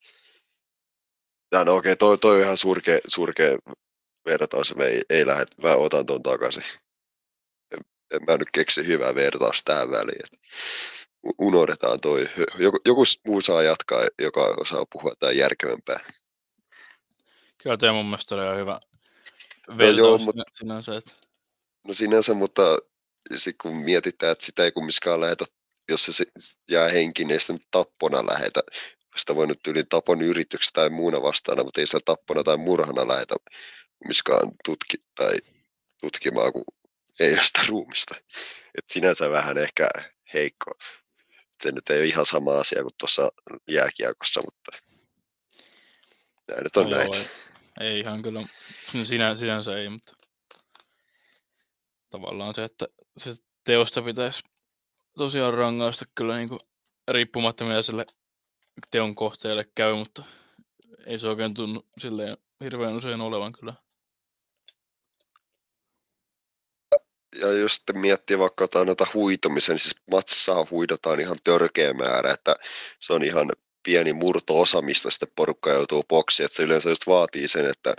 Ja no okei, toi, toi on ihan surkea, surkea vertaus, me ei, ei lähde, mä otan ton takaisin. En, en mä nyt keksi hyvää vertausta tähän väliin. Et unohdetaan toi. Joku, joku muu saa jatkaa, joka osaa puhua tai järkevämpää. kyllä tämä mun mielestä oli hyvä joo, vertaus mut- sinä- sinänsä, että No sinänsä, mutta sitten kun mietitään, että sitä ei kumminkaan lähetä, jos se jää henkiin, ei sitä nyt tappona lähetä. Sitä voi nyt yli tapon yrityksestä tai muuna vastaana, mutta ei sitä tappona tai murhana lähetä kumminkaan tutki, tai tutkimaan, kun ei ole sitä ruumista. Et sinänsä vähän ehkä heikko. Se nyt ei ole ihan sama asia kuin tuossa jääkiekossa, mutta näin nyt on No joo, näitä. ei, ei ihan kyllä, sinä, sinänsä ei, mutta tavallaan se, että se teosta pitäisi tosiaan rangaista kyllä niin kuin, riippumatta mitä sille teon kohteelle käy, mutta ei se oikein tunnu silleen hirveän usein olevan kyllä. ja jos sitten miettii vaikka jotain noita huitumisen, niin siis matsaa huidotaan ihan törkeä määrä, että se on ihan pieni murto-osa, mistä sitten porukka joutuu boksiin, että se yleensä just vaatii sen, että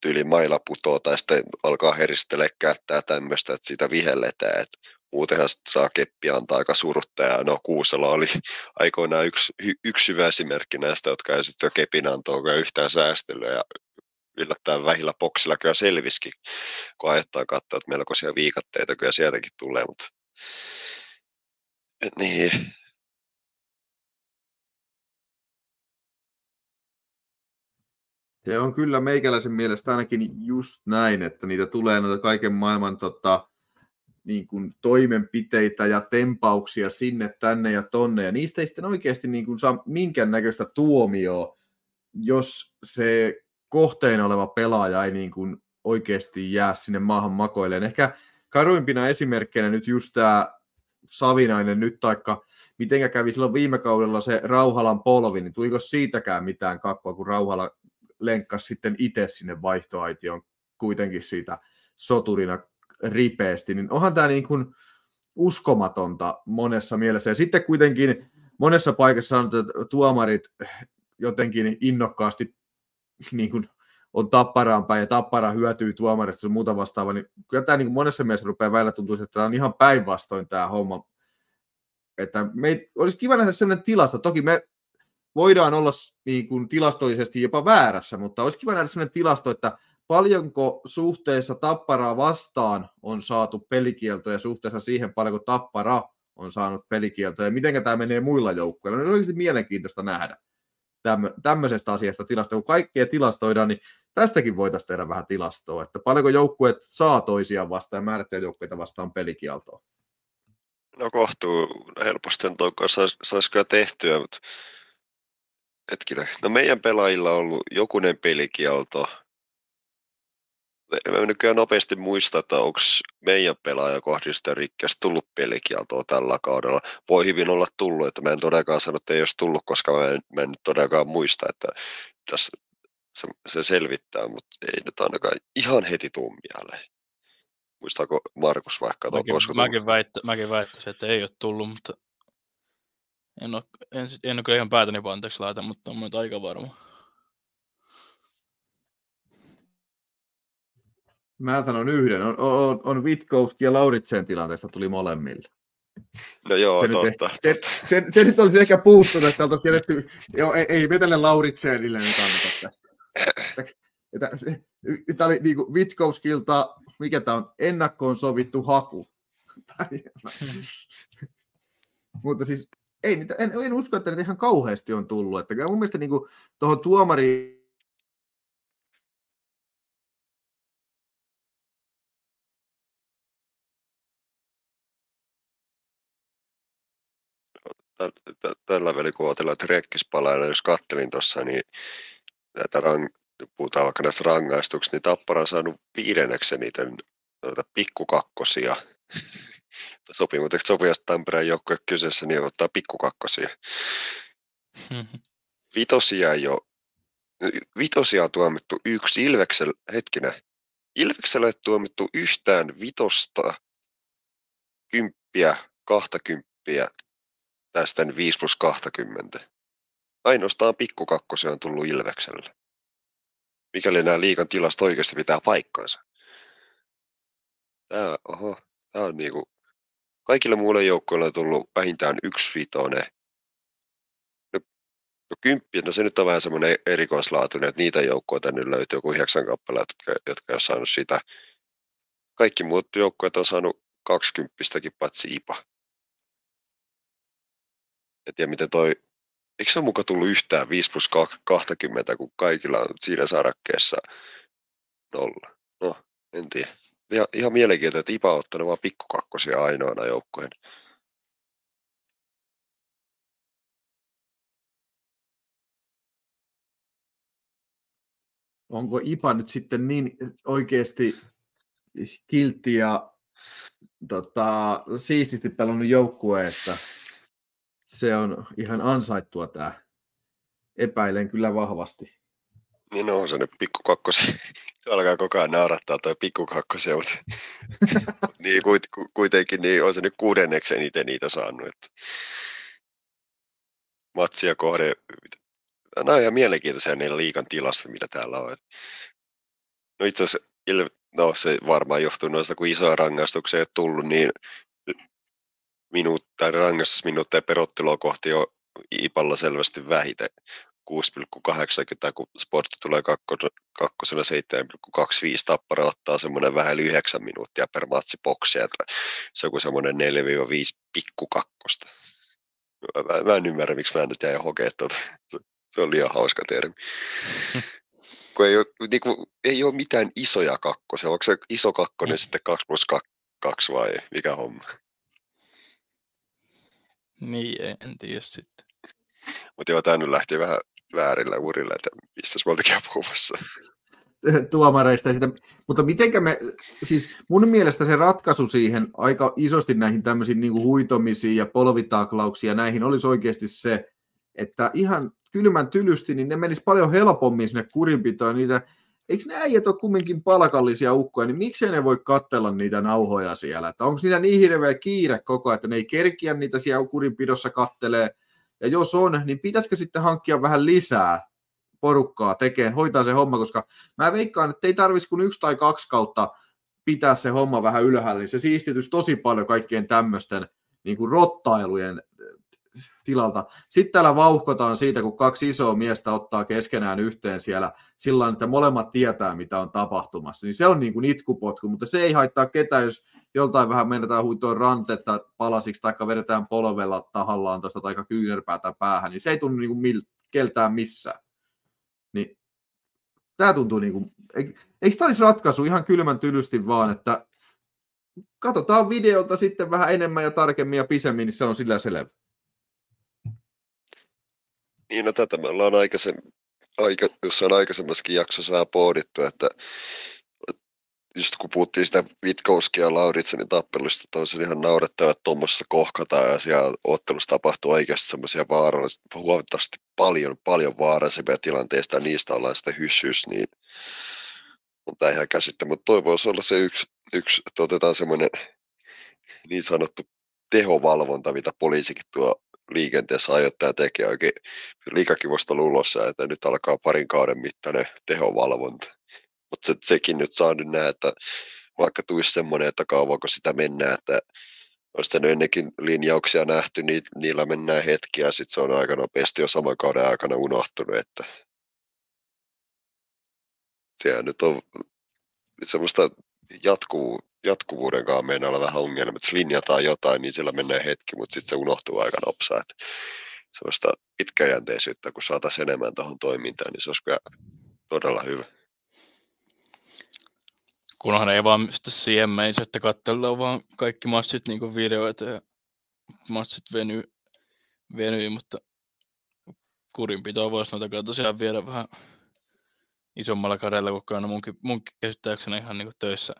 tyyli maila putoo tai sitten alkaa heristellä kättä ja tämmöistä, että sitä vihelletään, että muutenhan saa keppiä antaa aika surutta ja no Kuusela oli *laughs* aikoinaan yksi, yksi hyvä esimerkki näistä, jotka ei sitten kepin antoa yhtään säästelyä ja yllättäen vähillä boksilla kyllä selviskin, kun ajettaa katsoa, että melkoisia viikatteita kyllä sieltäkin tulee, mutta et niin. Se on kyllä meikäläisen mielestä ainakin just näin, että niitä tulee noita kaiken maailman tota, niin kuin toimenpiteitä ja tempauksia sinne, tänne ja tonne, ja niistä ei sitten oikeasti niin kuin saa minkäännäköistä tuomioa, jos se kohteena oleva pelaaja ei niin kuin oikeasti jää sinne maahan makoilleen. Ehkä karuimpina esimerkkeinä nyt just tämä Savinainen nyt, taikka mitenkä kävi silloin viime kaudella se Rauhalan polvi, niin tuliko siitäkään mitään kakkua, kun Rauhala lenkkasi sitten itse sinne vaihtoaitioon kuitenkin siitä soturina ripeästi, niin onhan tämä niin kuin uskomatonta monessa mielessä. Ja sitten kuitenkin monessa paikassa on, että tuomarit jotenkin innokkaasti niin kuin on tapparaan päin ja tappara hyötyy tuomarista ja muuta vastaavaa, niin kyllä tämä niin monessa mielessä rupeaa välillä tuntua, että tämä on ihan päinvastoin tämä homma. Että me olisi kiva nähdä sellainen tilasto. Toki me voidaan olla niin kuin tilastollisesti jopa väärässä, mutta olisi kiva nähdä sellainen tilasto, että paljonko suhteessa tapparaa vastaan on saatu pelikieltoja suhteessa siihen, paljonko tappara on saanut pelikieltoja ja miten tämä menee muilla joukkueilla. No, olisi mielenkiintoista nähdä tämmöisestä asiasta tilasta. Kun kaikkea tilastoidaan, niin tästäkin voitaisiin tehdä vähän tilastoa, että paljonko joukkueet saa toisiaan vastaan ja määrättyjä joukkueita vastaan pelikieltoa. No kohtuu helposti on toi sais, tehtyä, mutta hetkinen. No meidän pelaajilla on ollut jokunen pelikielto, Mä nykyään nopeasti muista, että onko meidän pelaaja kohdista rikkeästi tullut pelikieltoa tällä kaudella. Voi hyvin olla tullut, että mä en todellakaan sano, että ei olisi tullut, koska mä en, mä en todellakaan muista, että tässä se, se selvittää, mutta ei nyt ainakaan ihan heti tuu mieleen. Muistaako Markus vaikka? Mäkin, mäkin, väittä, mäkin väittäisin, että ei ole tullut, mutta en ole, en, en ole kyllä ihan päätäni panteeksi laita, mutta on aika varma. Mä sanon yhden. On, on, on Witkowski ja Lauritsen tilanteesta tuli molemmille. No joo, se totta. Nyt, se, se, se, nyt olisi ehkä puuttunut, että oltaisiin jätetty, joo, ei, ei vetele Lauritsenille nyt anneta tästä. Tämä oli niin kuin Witkowskilta, mikä tämä on, ennakkoon sovittu haku. *laughs* Mutta siis ei, en, en usko, että niitä ihan kauheasti on tullut. Että mun mielestä niin tuohon tuomariin tällä välin, kun ajatellaan, että rekkispalailla, jos kattelin tuossa, niin näitä rang, puhutaan vaikka näistä rangaistuksista, niin Tappara on saanut viidenneksen niitä noita pikkukakkosia. *laughs* Sopii, mutta sopii, jos Tampereen joukkue kyseessä, niin ottaa pikkukakkosia. *laughs* Vitosia ei ole, vitosia on tuomittu yksi, Ilveksellä, hetkinen, Ilveksellä ei tuomittu yhtään vitosta, kymppiä, kahtakymppiä tästä 5 plus 20. Ainoastaan pikkukakkosia on tullut Ilvekselle. Mikäli nämä liikan tilasta oikeasti pitää paikkansa. Tämä, oho, tämä on niinku, kaikille muille joukkoille on tullut vähintään yksi vitone. No, no kymppi, no se nyt on vähän semmoinen erikoislaatuinen, että niitä joukkoja tänne löytyy joku yhdeksän kappaletta, jotka, jotka on saanut sitä. Kaikki muut joukkueet on saanut kaksikymppistäkin paitsi IPA. En tiedä, miten toi, eikö se ole muka tullut yhtään 5 plus 20, kun kaikilla on siinä sarakkeessa nolla. No, en tiedä. Ihan, ihan mielenkiintoista, että IPA on ottanut vaan pikkukakkosia ainoana joukkojen. Onko IPA nyt sitten niin oikeasti kiltti ja tota, siististi pelannut joukkue, että se on ihan ansaittua tämä epäilen kyllä vahvasti. Niin on se nyt pikkukakkosi. *laughs* Alkaa koko ajan naurattaa toi pikkukakkosia, mutta *laughs* niin, kuit, kuitenkin niin on se nyt kuudenneksi eniten niitä saanut. Että matsia kohde. Nämä on ihan mielenkiintoisia niillä liikan tilassa, mitä täällä on. No itse asiassa, no se varmaan johtuu noista, kun isoja rangaistuksia ei ole tullut, niin minuutta, rangaistusminuutteja perottelua kohti on Ipalla selvästi vähiten. 6,80, kun sportti tulee kakkosena 7,25, tappara ottaa semmoinen vähän yli 9 minuuttia per matsi boksia, että se on kuin semmoinen 4-5 pikkukakkosta. Mä, mä en ymmärrä, miksi mä nyt jäin hokea tuota. Se on liian hauska termi. *laughs* kun ei ole, niin kuin, ei ole mitään isoja kakkosia. Onko se iso kakkonen mm. sitten 2 plus 2 vai mikä homma? Niin, en tiedä sitten. Mutta joo, tämä nyt lähti vähän väärillä urilla, että mistä me oltiin puhumassa. *laughs* tuomareista. Ja sitä, mutta mitenkä me, siis mun mielestä se ratkaisu siihen aika isosti näihin tämmöisiin niin kuin huitomisiin ja polvitaklauksiin ja näihin olisi oikeasti se, että ihan kylmän tylysti, niin ne menisi paljon helpommin sinne kurinpitoon. Niitä, eikö ne äijät ole kumminkin palkallisia ukkoja, niin miksei ne voi katsella niitä nauhoja siellä? Että onko niillä niin hirveä kiire koko ajan, että ne ei kerkiä niitä siellä kurinpidossa kattelee, ja jos on, niin pitäisikö sitten hankkia vähän lisää porukkaa tekemään, hoitaa se homma, koska mä veikkaan, että ei tarvitsisi kuin yksi tai kaksi kautta pitää se homma vähän ylhäällä, niin se siistityisi tosi paljon kaikkien tämmöisten niin kuin rottailujen tilalta. Sitten täällä vauhkotaan siitä, kun kaksi isoa miestä ottaa keskenään yhteen siellä sillä että molemmat tietää, mitä on tapahtumassa. Niin se on niin kuin itkupotku, mutta se ei haittaa ketään, jos joltain vähän mennetään huitoon rantetta palasiksi, tai vedetään polvella tahallaan tuosta tai kyynärpäätä päähän, niin se ei tunnu niin kuin mil, keltään missään. Niin, tämä tuntuu niin kuin, eikö tämä olisi ratkaisu ihan kylmän tylysti vaan, että katsotaan videolta sitten vähän enemmän ja tarkemmin ja pisemmin, niin se on sillä selvä. Niin, no tätä me ollaan aikaisen, aika, jossain aikaisemmassakin jaksossa vähän pohdittu, että just kun puhuttiin sitä Witkowskia ja Lauritsenin tappelusta, olisi ihan naurettava, että tuommoisessa kohkataan ja siellä ottelussa tapahtuu oikeasti semmoisia vaarallisia, huomattavasti paljon, paljon vaarallisempia tilanteista ja niistä ollaan sitten hyssyys, niin on tämä ihan käsittä, mutta toivoisi olla se yksi, yksi että otetaan semmoinen niin sanottu tehovalvonta, mitä poliisikin tuo liikenteessä ajoittaja tekee oikein liikakivosta lulossa, että nyt alkaa parin kauden mittainen tehovalvonta. Mutta se, sekin nyt saa nyt nähdä, että vaikka tulisi semmoinen, että kauanko sitä mennään, että olisi ennenkin linjauksia nähty, niin niillä mennään hetkiä ja sitten se on aika nopeasti jo saman kauden aikana unohtunut, että siellä nyt on semmoista jatkuu, jatkuvuuden kanssa meidän olla vähän ongelma, että linjataan jotain, niin sillä menee hetki, mutta sitten se unohtuu aika nopsaa. Että sellaista pitkäjänteisyyttä, kun saataisiin enemmän tuohon toimintaan, niin se olisi todella hyvä. Kunhan ei vaan sitä siihen meisi, että katsellaan vaan kaikki matsit niin videoita ja matsit venyy, venyy mutta kurinpitoa voisi noita tosiaan viedä vähän isommalla kädellä, kun aina munkin, munkin käsittääkseni ihan niin töissä,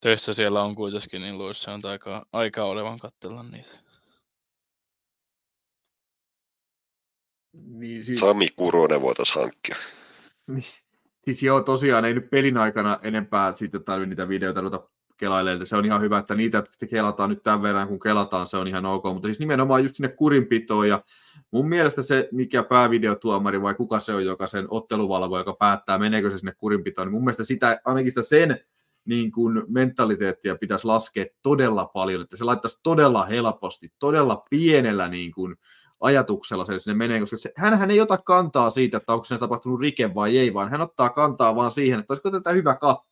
töissä siellä on kuitenkin, niin luulisi se on aikaa, aikaa olevan katsella niitä. Niin, siis... Sami Kuronen voitaisiin hankkia. Niin. Siis joo, tosiaan ei nyt pelin aikana enempää sitten tarvitse niitä videoita ruveta kelailemaan. Se on ihan hyvä, että niitä kelataan nyt tämän verran, kun kelataan, se on ihan ok. Mutta siis nimenomaan just sinne kurinpitoon ja mun mielestä se, mikä päävideotuomari vai kuka se on, joka sen otteluvalvo, joka päättää, meneekö se sinne kurinpitoon, niin mun mielestä sitä, ainakin sitä sen niin kuin mentaliteettia pitäisi laskea todella paljon, että se laittaisi todella helposti, todella pienellä niin kuin, ajatuksella se sinne menee, koska se, hänhän ei ota kantaa siitä, että onko se tapahtunut rike vai ei, vaan hän ottaa kantaa vaan siihen, että olisiko tätä hyvä katsoa.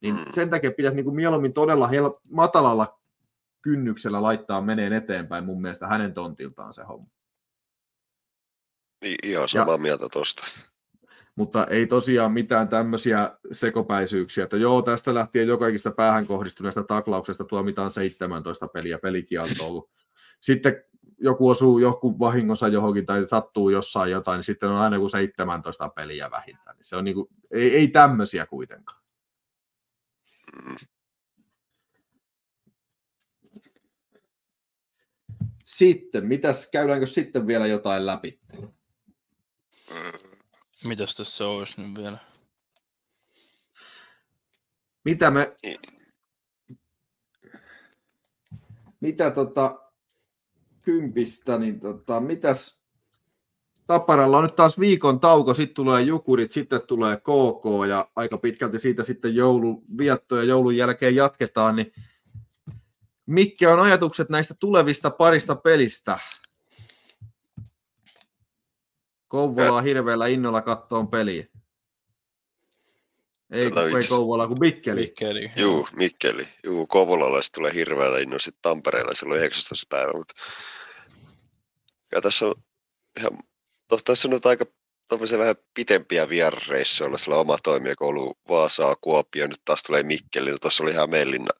Niin mm. sen takia pitäisi niin kuin mieluummin todella hel- matalalla kynnyksellä laittaa meneen eteenpäin mun mielestä hänen tontiltaan se homma. Niin, ihan samaa ja, mieltä tosta. Mutta ei tosiaan mitään tämmöisiä sekopäisyyksiä, että joo, tästä lähtien jokaisesta päähän kohdistuneesta taklauksesta tuomitaan 17 peliä pelikieltoon. Sitten joku osuu joku vahingossa johonkin tai sattuu jossain jotain, niin sitten on aina joku 17 peliä vähintään. Niin se on niin kuin, ei, ei tämmöisiä kuitenkaan. Sitten, mitäs, käydäänkö sitten vielä jotain läpi? Mitäs tässä olisi nyt vielä? Mitä me... Mitä tota... Kympistä, niin tota, mitäs... Taparalla on nyt taas viikon tauko, sitten tulee Jukurit, sitten tulee KK ja aika pitkälti siitä sitten jouluvietto ja joulun jälkeen jatketaan, niin mitkä on ajatukset näistä tulevista parista pelistä? Kouvolaa hirveällä innolla kattoon peliä. Ei, Kyllä ei Kouvolaa, kuin Mikkeli. Mikkeli. Juu, Mikkeli. Juu, Kouvolalaiset tulee hirveällä innolla sitten Tampereella silloin 19. päivä, mutta ja tässä on ihan, to, tässä on nyt aika vähän pitempiä vierasreissuja, olla sillä oma toimijakoulu Vaasaa, Kuopio, nyt taas tulee Mikkeli, no tuossa oli Hämeenlinna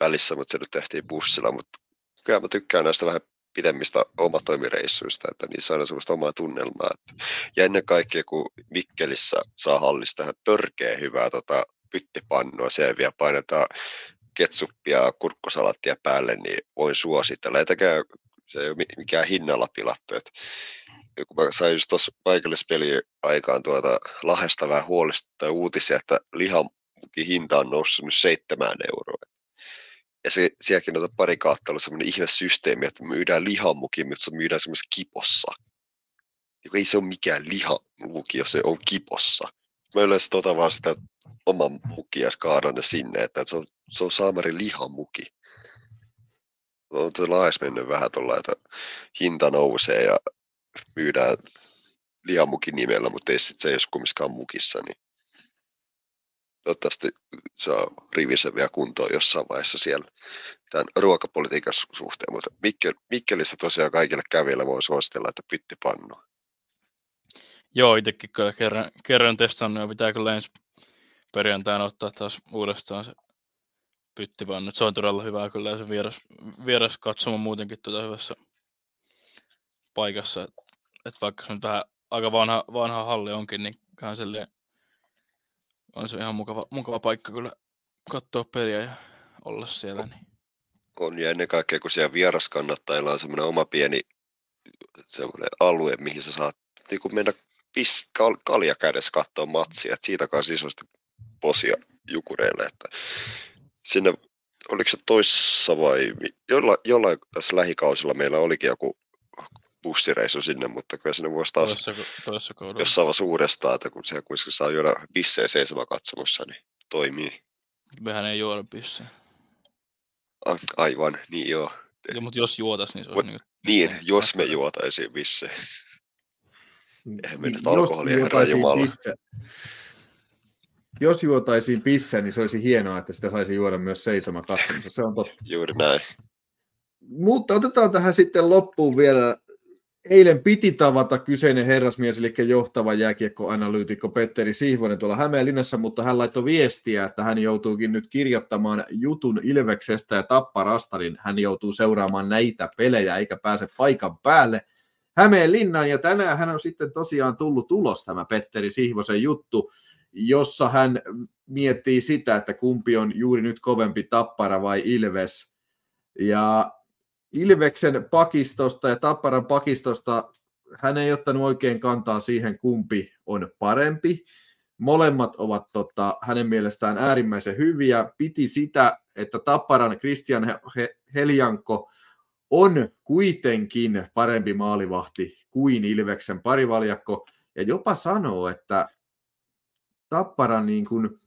välissä, mutta se nyt tehtiin bussilla, mutta kyllä mä tykkään näistä vähän pitemmistä omatoimireissuista, että niissä on aina semmoista omaa tunnelmaa. Että, ja ennen kaikkea, kun Mikkelissä saa hallista ihan törkeä hyvää tota, pyttipannua, siellä vielä painetaan ketsuppia ja kurkkusalattia päälle, niin voin suositella. Etäkään se ei ole mi- mikään hinnalla pilattu. Et, ja kun mä sain just tuossa paikallispeliin aikaan tuota Lahdesta vähän huolestuttaa uutisia, että lihamukin hinta on noussut nyt seitsemään euroa. Ja se, sielläkin on pari kautta ollut semmoinen ihme systeemi, että myydään lihamuki, mutta se myydään semmoisessa kipossa. Joka ei se ole mikään lihamuki, jos se on kipossa. Mä yleensä tota vaan sitä oman mukia kaadan ne sinne, että se on, se on saamari lihamuki. On se laajassa mennyt vähän tuolla, että hinta nousee ja myydään lihamukin nimellä, mutta ei sit se ei olisi kumminkaan mukissa, niin toivottavasti saa rivisen vielä kuntoon jossain vaiheessa siellä tämän ruokapolitiikan su- suhteen, mutta Mikkel, Mikkelissä tosiaan kaikille käville voi suositella, että pyttipannu. Joo, itsekin kyllä kerran, kerran testannut ja pitää kyllä ensi perjantaina ottaa taas uudestaan se pyttipannu. Se on todella hyvää kyllä ja se vieras, vieras katsomo muutenkin tuota hyvässä paikassa. Et, et vaikka se nyt vähän aika vanha, vanha halli onkin, niin kyllähän silleen on se ihan mukava, mukava paikka kyllä katsoa peliä ja olla siellä. Niin. On ja ennen kaikkea, kun siellä vieraskannattajilla on semmoinen oma pieni semmoinen alue, mihin sä saat niin kuin mennä pis, kal, kalja kädessä katsoa matsia, että siitä kanssa isosti posia jukureille, että sinne, oliko se toissa vai, jolla, jollain tässä lähikausilla meillä olikin joku bussireissu sinne, mutta kyllä sinne voisi taas Toissa, toissa jossain vaiheessa uudestaan, että kun siellä kuitenkin saa juoda bissejä seisomakatsomassa, niin toimii. Mehän ei juoda bissejä. A- Aivan, niin joo. Ja, mutta jos juotas, niin se Mut- olisi niinku Niin, Niin, jos me juotaisiin bissejä. Eihän me nyt Jos alkoholia, herra juotaisiin Jumala. pisse- Jos juotaisiin pisse, niin se olisi hienoa, että sitä saisi juoda myös seisoma katsomassa. Se on totta. Juuri näin. Mutta otetaan tähän sitten loppuun vielä. Eilen piti tavata kyseinen herrasmies, eli johtava jääkiekkoanalyytikko Petteri Sihvonen tuolla Hämeenlinnassa, mutta hän laittoi viestiä, että hän joutuukin nyt kirjoittamaan jutun Ilveksestä ja Tapparasta, niin hän joutuu seuraamaan näitä pelejä eikä pääse paikan päälle Hämeenlinnaan. Ja tänään hän on sitten tosiaan tullut ulos tämä Petteri Sihvosen juttu, jossa hän miettii sitä, että kumpi on juuri nyt kovempi Tappara vai Ilves. Ja Ilveksen pakistosta ja Tapparan pakistosta hän ei ottanut oikein kantaa siihen, kumpi on parempi. Molemmat ovat tota, hänen mielestään äärimmäisen hyviä. Piti sitä, että Tapparan Christian He- He- Heljanko on kuitenkin parempi maalivahti kuin Ilveksen parivaljakko. Ja jopa sanoo, että Tapparan niin kuin,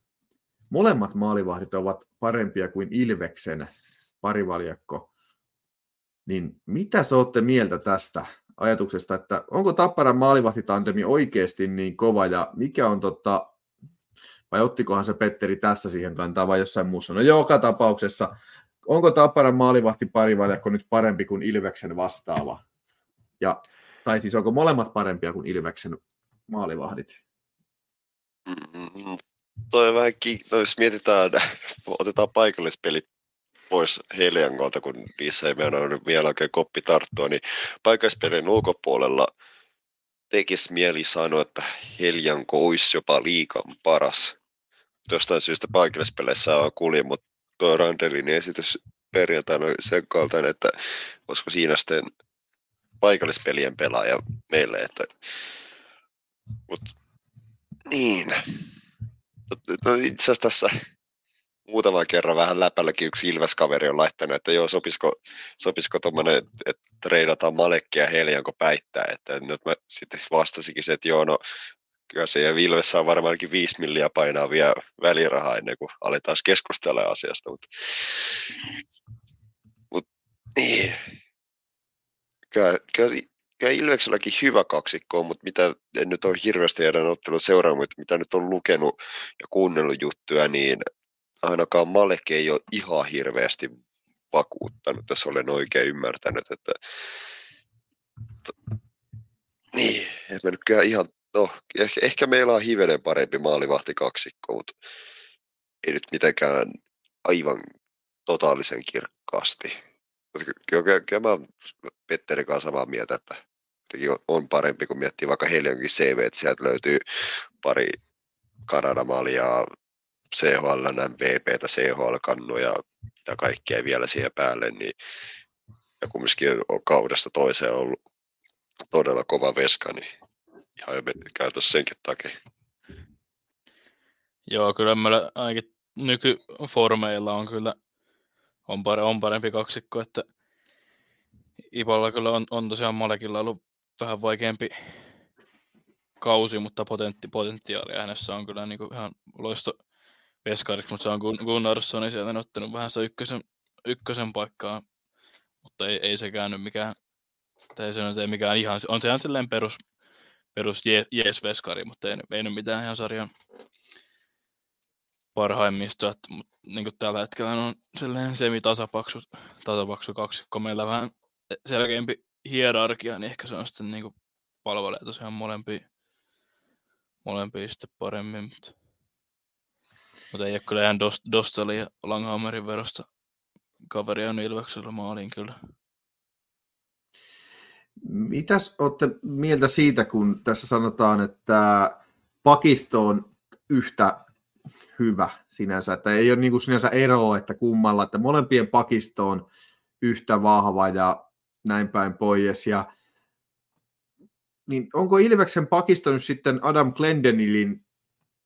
molemmat maalivahdit ovat parempia kuin Ilveksen parivaljakko. Niin mitä sä olette mieltä tästä ajatuksesta, että onko Tapparan maalivahtitandemi oikeasti niin kova ja mikä on tota, vai ottikohan se Petteri tässä siihen kantaa vai jossain muussa? No joka tapauksessa, onko Tapparan maalivahti parivaljakko nyt parempi kuin Ilveksen vastaava? Ja, tai siis onko molemmat parempia kuin Ilveksen maalivahdit? Mm, toi vähän ki- no, jos mietitään, *laughs* otetaan paikallispelit pois Heliangolta, kun niissä ei ole vielä oikein koppi tarttua, niin paikallispelien ulkopuolella tekisi mieli sanoa, että Helianko olisi jopa liikan paras. Jostain syystä paikallispeleissä on kulje, mutta tuo Randelin esitys perjantaina oli sen kaltainen, että olisiko siinä sitten paikallispelien pelaaja meille, että Mut, niin. No, itse asiassa tässä muutaman kerran vähän läpälläkin yksi Ilves-kaveri on laittanut, että joo, sopisiko, sopisiko tuommoinen, että treidataan Malekki ja päittää, että nyt mä sitten vastasikin se, että joo, no kyllä se Ilves saa varmaankin 5 milliä painaa vielä välirahaa ennen kuin aletaan keskustella asiasta, mutta, mutta niin. Kyllä, kyllä, kyllä Ilvekselläkin hyvä kaksikko on, mutta mitä en nyt ole hirveästi heidän ottelun seurannut, mutta mitä nyt on lukenut ja kuunnellut juttuja, niin ainakaan Malek ei ole ihan hirveästi vakuuttanut, jos olen oikein ymmärtänyt, että niin, en mä nyt kyllä ihan, no, ehkä, ehkä meillä on hivenen parempi maalivahti kaksikko, mutta ei nyt mitenkään aivan totaalisen kirkkaasti. Kyllä, mä olen Petterin kanssa samaa mieltä, että on parempi, kun miettii vaikka Heliankin CV, että sieltä löytyy pari Kanadamaalia, CHL, MVPtä, CHL-kannuja ja kaikkea vielä siihen päälle, niin ja kumminkin on kaudesta toiseen ollut todella kova veska, niin ihan käytössä senkin takia. Joo, kyllä meillä ainakin nykyformeilla on kyllä on, pare, on parempi kaksikko, että Ipalla kyllä on, on tosiaan Malekilla ollut vähän vaikeampi kausi, mutta potentti, potentiaalia hänessä on kyllä niin kuin ihan loisto veskariksi, mutta se on Gunnarsson, niin sieltä ottanut vähän se ykkösen, ykkösen paikkaa, mutta ei, ei sekään nyt mikään, tai se on se mikään ihan, on se ihan silleen perus, perus jees veskari, mutta ei, ei nyt mitään ihan sarjan parhaimmista, että, mutta niin kuin tällä hetkellä on silleen semi-tasapaksu tasapaksu kaksikko, meillä vähän selkeämpi hierarkia, niin ehkä se on sitten niin kuin palvelee tosiaan molempia, molempia sitten paremmin, mutta mutta ei ole kyllä ihan Dost, Dostalin ja Langhammerin verosta kaveria on Ilveksellä maaliin kyllä. Mitäs olette mieltä siitä, kun tässä sanotaan, että pakisto on yhtä hyvä sinänsä, että ei ole niin kuin sinänsä eroa, että kummalla, että molempien pakisto on yhtä vahva ja näin päin pois. Ja, niin onko Ilveksen pakisto nyt sitten Adam Glendenilin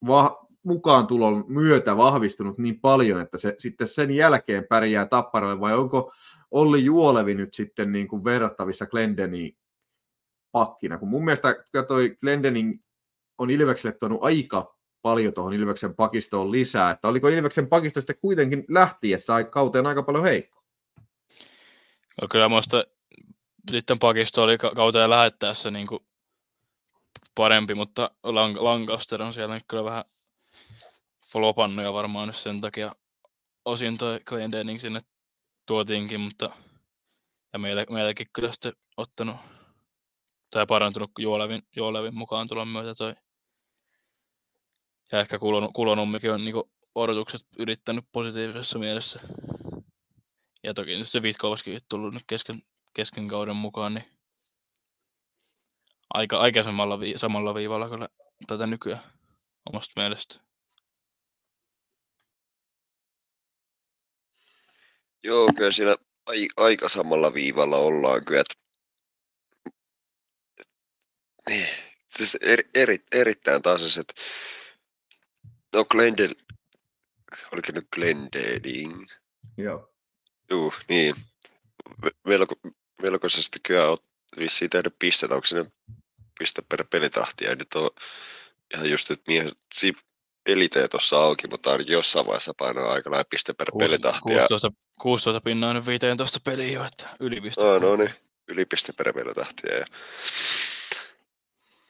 va- mukaan tulon myötä vahvistunut niin paljon, että se sitten sen jälkeen pärjää Tapparalle, vai onko Olli Juolevi nyt sitten niin kuin verrattavissa Glendeniin pakkina? Kun mun mielestä toi Glendening on Ilvekselle tuonut aika paljon tuohon Ilveksen pakistoon lisää, että oliko Ilveksen pakisto sitten kuitenkin lähtiessä kauteen aika paljon heikko? No kyllä minusta sitten pakisto oli kauteen lähettäessä niin kuin parempi, mutta Lancaster on siellä kyllä vähän flopannut ja varmaan nyt sen takia osin toi Glendening sinne tuotiinkin, mutta ja meillä, meilläkin kyllä sitten ottanut tai parantunut Juolevin, Juolevin mukaan tulon myötä toi ja ehkä kulon, kulonummikin on niinku odotukset yrittänyt positiivisessa mielessä. Ja toki nyt se Vitkovaskin tullut nyt kesken, kesken kauden mukaan, niin aika aikaisemmalla vi- samalla viivalla kyllä tätä nykyään omasta mielestä. Joo, kyllä siinä ai, aika samalla viivalla ollaan kyllä. Että... Niin, siis eri, eri, erittäin tasaiset. No Glendel, olikin nyt Glendeding? Joo. Joo, niin. Melko, melkoisesti kyllä olet vissiin tehnyt pistetä, onko sinne piste per pelitahti, ja nyt on ihan just nyt miehet, elite tuossa auki, mutta ainakin jossain vaiheessa painaa aika lailla piste per pelitahti. 16, 16 pinnaa nyt 15 peliä jo, että ylipiste. No, no niin, ylipiste per pelitahtia. Ja,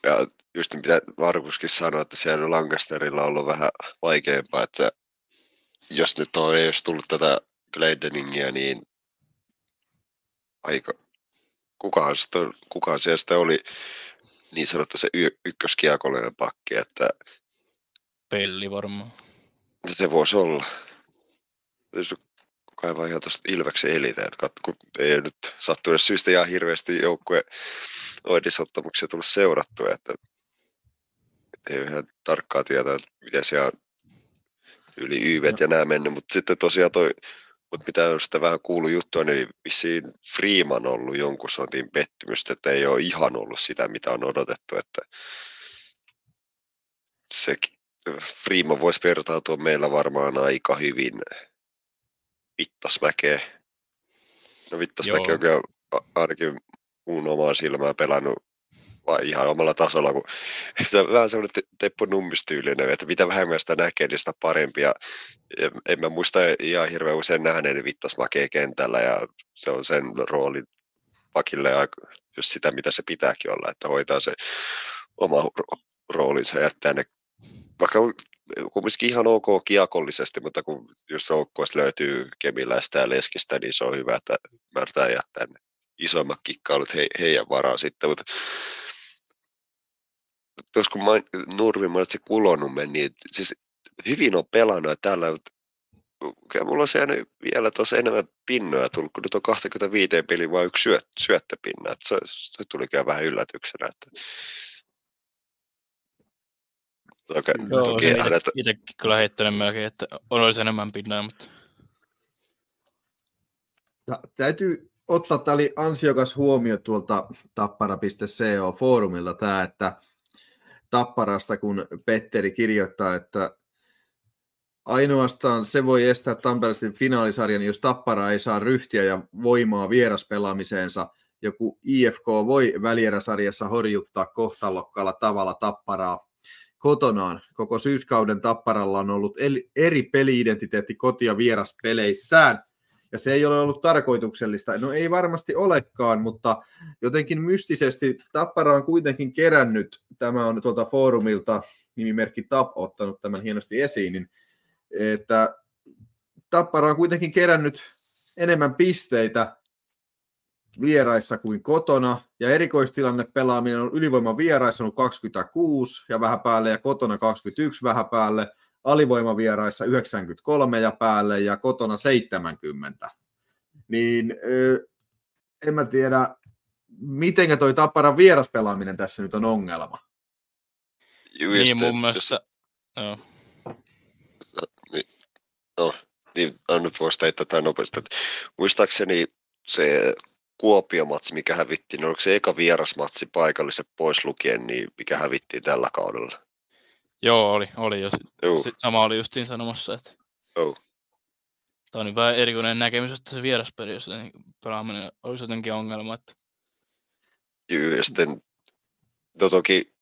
ja just mitä Markuskin sanoi, että siellä Lancasterilla on ollut vähän vaikeampaa, että jos nyt on, ei olisi tullut tätä Glendeningia, niin aika, kukaan, sitä, kukaan siellä sitä oli niin sanottu se y- ykköskiekollinen pakki, että Pelli varmaan. Se voisi olla. Tietysti kaivaa ihan tuosta Ilveksen elitä, että kat, kun ei nyt sattuneesta syystä ihan hirveästi joukkue oedisottamuksia tullut seurattua, että ei ihan tarkkaa tietää, miten siellä yli YVt ja nämä mennyt, mutta sitten tosiaan toi, mutta mitä on sitä vähän kuullut juttua, niin vissiin Freeman on ollut jonkun sortin pettymystä, että ei ole ihan ollut sitä, mitä on odotettu, että se Freeman voisi vertautua meillä varmaan aika hyvin Vittasmäkeen. No Vittasmäki on kyllä ainakin mun omaa silmää pelannut vai ihan omalla tasolla, kun *laughs* se on vähän semmoinen te- Teppo Nummistyylinen, että mitä vähemmän sitä näkee, niin sitä parempi. Ja, ja en mä muista ihan hirveän usein nähneeni Vittasmäkeä kentällä ja se on sen roolin pakille aika, just sitä, mitä se pitääkin olla, että hoitaa se oma ro- roolinsa ja jättää ne, vaikka on kumminkin ihan ok kiekollisesti, mutta kun jos joukkueesta löytyy Kemiläistä ja Leskistä, niin se on hyvä, että ymmärtää jättää ne isommat kikkailut he, heidän varaan sitten, mutta tuossa kun main, Nurmi mainitsi Kulonummen, niin siis hyvin on pelannut ja täällä kyllä mulla on se vielä tuossa enemmän pinnoja tullut, kun nyt on 25 peli vain yksi syöt, syöttöpinna. Että se, se tuli kyllä vähän yllätyksenä. Että... Toki, Joo, toki se hänet, itsekin kyllä heittänyt melkein, että on olisi enemmän pinnaa, mutta Ja täytyy ottaa, tämä oli ansiokas huomio tuolta tappara.co-foorumilta tämä, että Tapparasta, kun Petteri kirjoittaa, että ainoastaan se voi estää Tampereelisen finaalisarjan, jos Tappara ei saa ryhtiä ja voimaa vieraspelaamiseensa. Joku IFK voi välieräsarjassa horjuttaa kohtalokkaalla tavalla Tapparaa kotonaan. Koko syyskauden Tapparalla on ollut eri peliidentiteetti koti- ja vieraspeleissään ja se ei ole ollut tarkoituksellista. No ei varmasti olekaan, mutta jotenkin mystisesti Tappara on kuitenkin kerännyt, tämä on tuolta foorumilta nimimerkki TAP ottanut tämän hienosti esiin, niin että Tappara on kuitenkin kerännyt enemmän pisteitä vieraissa kuin kotona, ja erikoistilanne pelaaminen on ylivoima vieraissa on 26 ja vähän päälle, ja kotona 21 vähän päälle, alivoimavieraissa 93 ja päälle ja kotona 70. Niin ö, en mä tiedä, miten toi Tapparan vieraspelaaminen tässä nyt on ongelma. juu, niin mun jos- mielestä, joo. niin, no, niin, nyt voisi tätä nopeasti. Muistaakseni se Kuopio-matsi, mikä hävittiin, niin oliko se eka vierasmatsi paikallisen pois lukien, niin mikä hävittiin tällä kaudella? Joo, oli, oli jo. Sitten sama oli justiin sanomassa, että joo. tämä on nyt vähän erikoinen näkemys, että se vieraspeli, jos se pelaaminen olisi jotenkin ongelma. Että... Joo, ja sitten no toki,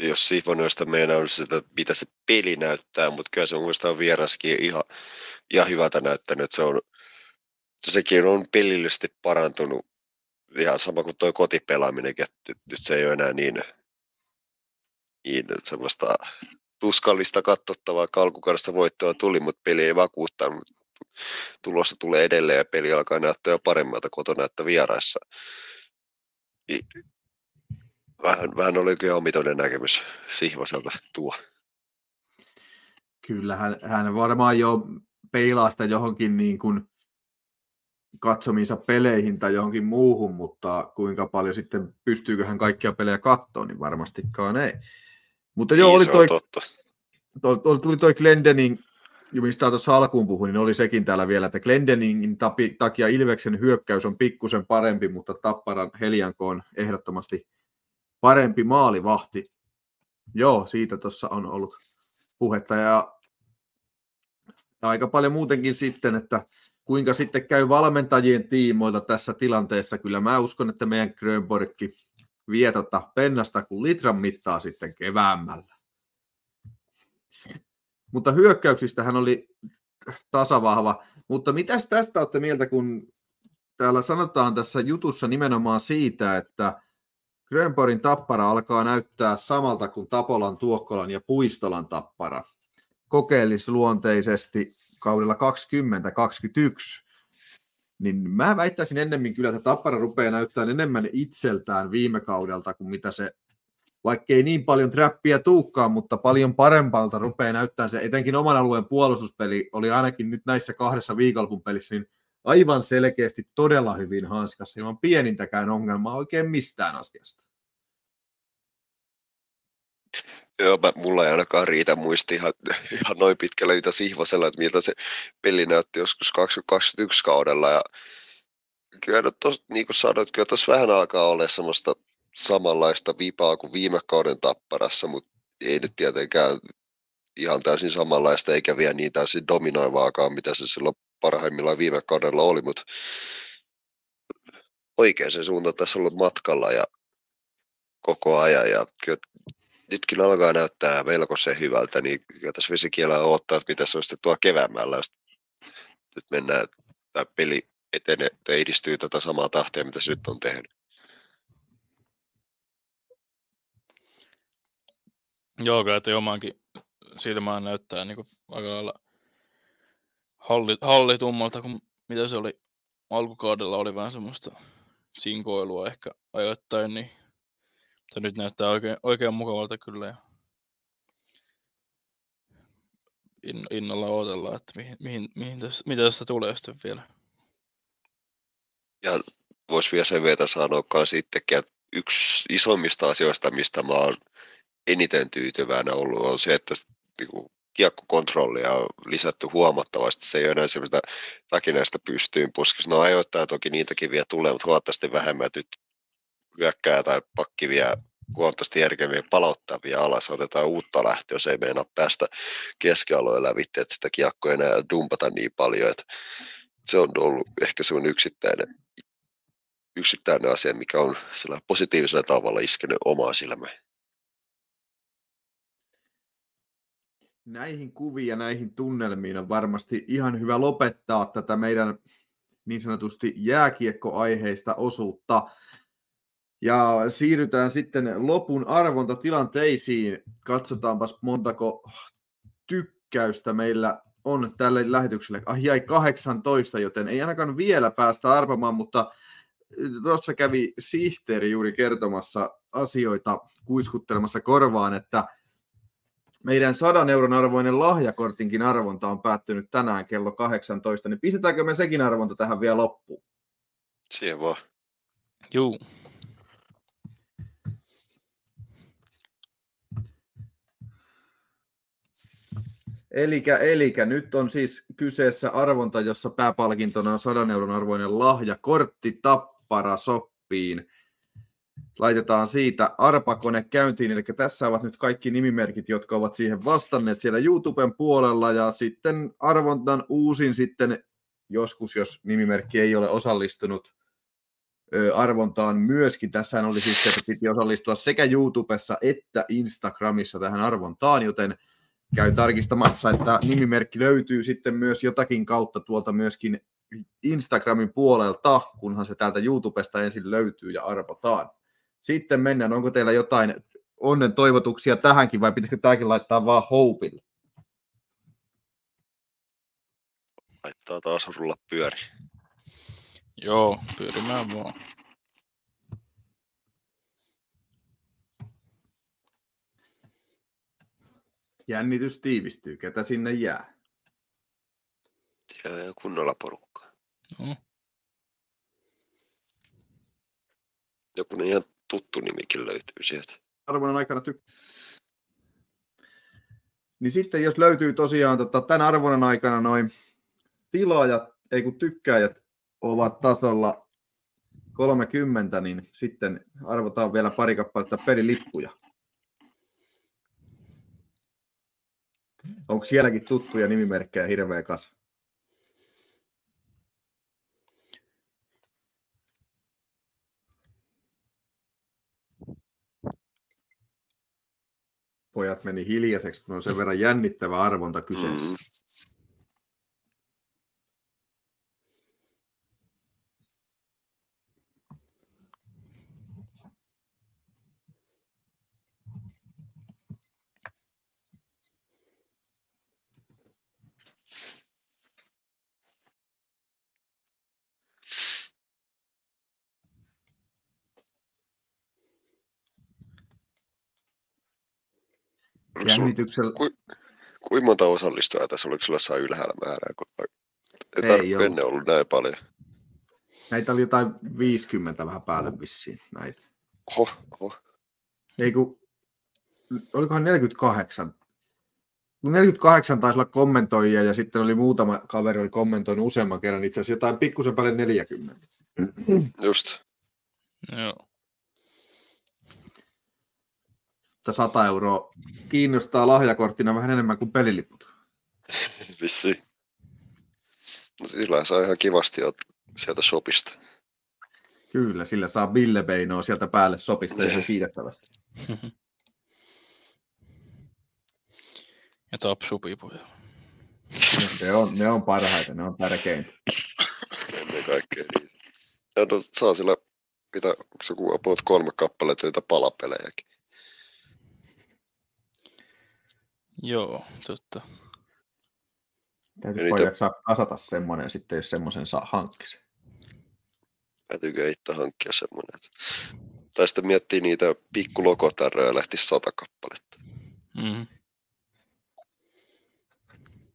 jos Sifonoista meidän on sitä, mitä se peli näyttää, mutta kyllä se on vieraskin ihan, ihan hyvältä näyttänyt, että se on, sekin on pelillisesti parantunut ihan sama kuin tuo kotipelaaminenkin, että nyt se ei ole enää niin, niin semmoista tuskallista katsottavaa, kalkukarista voittoa tuli, mutta peli ei vakuuttanut. Tulossa tulee edelleen ja peli alkaa näyttää jo paremmalta kotona että vieraissa. Niin Vähän, vähän oli kyllä omituinen näkemys Sihvoselta tuo. Kyllä, hän, hän varmaan jo peilaa sitä johonkin niin kuin katsomiinsa peleihin tai johonkin muuhun, mutta kuinka paljon sitten pystyykö hän kaikkia pelejä katsoa, niin varmastikaan ei. Mutta joo, niin, oli toi, totta. toi, tuli toi Glendening, mistä tuossa alkuun puhuin, niin oli sekin täällä vielä, että Glendeningin tapi, takia Ilveksen hyökkäys on pikkusen parempi, mutta Tapparan Helianko on ehdottomasti parempi maalivahti. Joo, siitä tuossa on ollut puhetta ja aika paljon muutenkin sitten, että kuinka sitten käy valmentajien tiimoilta tässä tilanteessa. Kyllä mä uskon, että meidän Grönborgkin vie tota pennasta kuin litran mittaa sitten keväämällä. Mutta hyökkäyksistä hän oli tasavahva. Mutta mitäs tästä olette mieltä, kun täällä sanotaan tässä jutussa nimenomaan siitä, että Grönborgin tappara alkaa näyttää samalta kuin Tapolan, Tuokkolan ja Puistolan tappara kokeellisluonteisesti kaudella 2021, niin mä väittäisin ennemmin kyllä, että Tappara rupeaa näyttämään enemmän itseltään viime kaudelta kuin mitä se, vaikkei niin paljon trappia tuukkaan, mutta paljon parempalta rupeaa näyttämään se, etenkin oman alueen puolustuspeli oli ainakin nyt näissä kahdessa viikonlopun pelissä, niin aivan selkeästi todella hyvin hanskassa, ilman pienintäkään ongelmaa oikein mistään asiasta. Joo, mä, mulla ei ainakaan riitä muisti ihan, ihan noin pitkälle mitä Sihvosella, että miltä se peli näytti joskus 2021 kaudella. Ja kyllä nyt tos, niin kuin sanoit, kyllä tuossa vähän alkaa olla semmoista samanlaista vipaa kuin viime kauden tapparassa, mutta ei nyt tietenkään ihan täysin samanlaista eikä vielä niin täysin dominoivaakaan, mitä se silloin parhaimmillaan viime kaudella oli, mutta oikein se suunta tässä ollut matkalla ja koko ajan ja kyllä nytkin alkaa näyttää melko se hyvältä, niin kyllä tässä vesikielellä odottaa, että mitä se on sitten tuo keväämällä. Nyt mennään, tämä peli etenee, tai edistyy tätä samaa tahtia, mitä se nyt on tehnyt. Joo, kyllä, että omankin silmään näyttää niin kuin aika lailla halli, hallitummalta, kuin mitä se oli alkukaudella, oli vähän semmoista sinkoilua ehkä ajoittain, niin mutta nyt näyttää oikein, oikein mukavalta kyllä. Ja innolla odotellaan, että mihin, mihin, mihin tässä, mitä tästä tulee sitten vielä. Ja voisi vielä sen verran sanoa myös itsekin, että yksi isommista asioista, mistä mä oon eniten tyytyväinen ollut, on se, että niin kuin, kiekkokontrollia on lisätty huomattavasti. Se ei ole enää sellaista väkinäistä pystyyn puskista. No ajoittaa toki niitäkin vielä tulee, mutta huomattavasti vähemmän. Nyt hyökkää tai pakki vie huomattavasti järkevien palauttavia alas, otetaan uutta lähtöä, jos ei meinaa päästä keskialueen lävitse, että sitä kiekkoa enää dumpata niin paljon, että se on ollut ehkä se on yksittäinen, yksittäinen asia, mikä on sillä positiivisella tavalla iskenyt omaa silmään. Näihin kuviin ja näihin tunnelmiin on varmasti ihan hyvä lopettaa tätä meidän niin sanotusti jääkiekkoaiheista osuutta. Ja siirrytään sitten lopun arvontatilanteisiin. Katsotaanpas montako tykkäystä meillä on tälle lähetykselle. Ah, jäi 18, joten ei ainakaan vielä päästä arvamaan, mutta tuossa kävi sihteeri juuri kertomassa asioita, kuiskuttelemassa korvaan, että meidän 100 euron arvoinen lahjakortinkin arvonta on päättynyt tänään kello 18, niin pistetäänkö me sekin arvonta tähän vielä loppuun? Siihen vaan. Juu. Elikä, elikä, nyt on siis kyseessä arvonta, jossa pääpalkintona on 100 euron arvoinen lahjakortti Tappara Soppiin. Laitetaan siitä arpakone käyntiin, eli tässä ovat nyt kaikki nimimerkit, jotka ovat siihen vastanneet siellä YouTuben puolella, ja sitten arvontan uusin sitten joskus, jos nimimerkki ei ole osallistunut arvontaan myöskin. Tässä oli siis se, että piti osallistua sekä YouTubessa että Instagramissa tähän arvontaan, joten käy tarkistamassa, että nimimerkki löytyy sitten myös jotakin kautta tuolta myöskin Instagramin puolelta, kunhan se täältä YouTubesta ensin löytyy ja arvotaan. Sitten mennään, onko teillä jotain onnen toivotuksia tähänkin vai pitäisikö tämäkin laittaa vaan houpille? Laittaa taas rulla pyöri. Joo, pyörimään vaan. Jännitys tiivistyy. Ketä sinne jää? Ja kunnolla porukkaa. No. Joku ihan tuttu nimikin löytyy sieltä. Arvonnan aikana tyk- niin sitten jos löytyy tosiaan tota, tämän arvonnan aikana noin tilaajat, ei kun tykkäjät ovat tasolla 30, niin sitten arvotaan vielä pari kappaletta pelilippuja. Onko sielläkin tuttuja nimimerkkejä hirveä kasa? Pojat meni hiljaiseksi, kun on sen verran jännittävä arvonta kyseessä. Jännityksellä. Ku, kuinka monta osallistujaa tässä oliko sulla saa ylhäällä määrää? Kun ei, ei ole. ennen ollut näin paljon. Näitä oli jotain 50 vähän päälle vissiin näitä. Oho, oho. Ei kun, olikohan 48? 48 taisi olla kommentoijia ja sitten oli muutama kaveri oli kommentoinut useamman kerran, itse asiassa jotain pikkusen paljon 40. Just. Joo. se 100 euroa kiinnostaa lahjakorttina vähän enemmän kuin peliliput. *laughs* Vissi. No sillä saa ihan kivasti sieltä sopista. Kyllä, sillä saa Bille Beinoa sieltä päälle sopista ihan kiitettävästi. *laughs* Ja tapsupipoja. No, se on, ne on parhaita, ne on tärkeintä. Ennen kaikkea niitä. Ja no, saa sillä, mitä, onko se ku- about kolme kappaletta niitä palapelejäkin. Joo, totta. Täytyy vaan jaksaa kasata semmoinen sitten, jos semmoisen saa hankkisi. Täytyykö itse hankkia semmoinen. Että... Tai sitten miettii niitä pikkulokotarroja ja lähtisi sata kappaletta. Mm.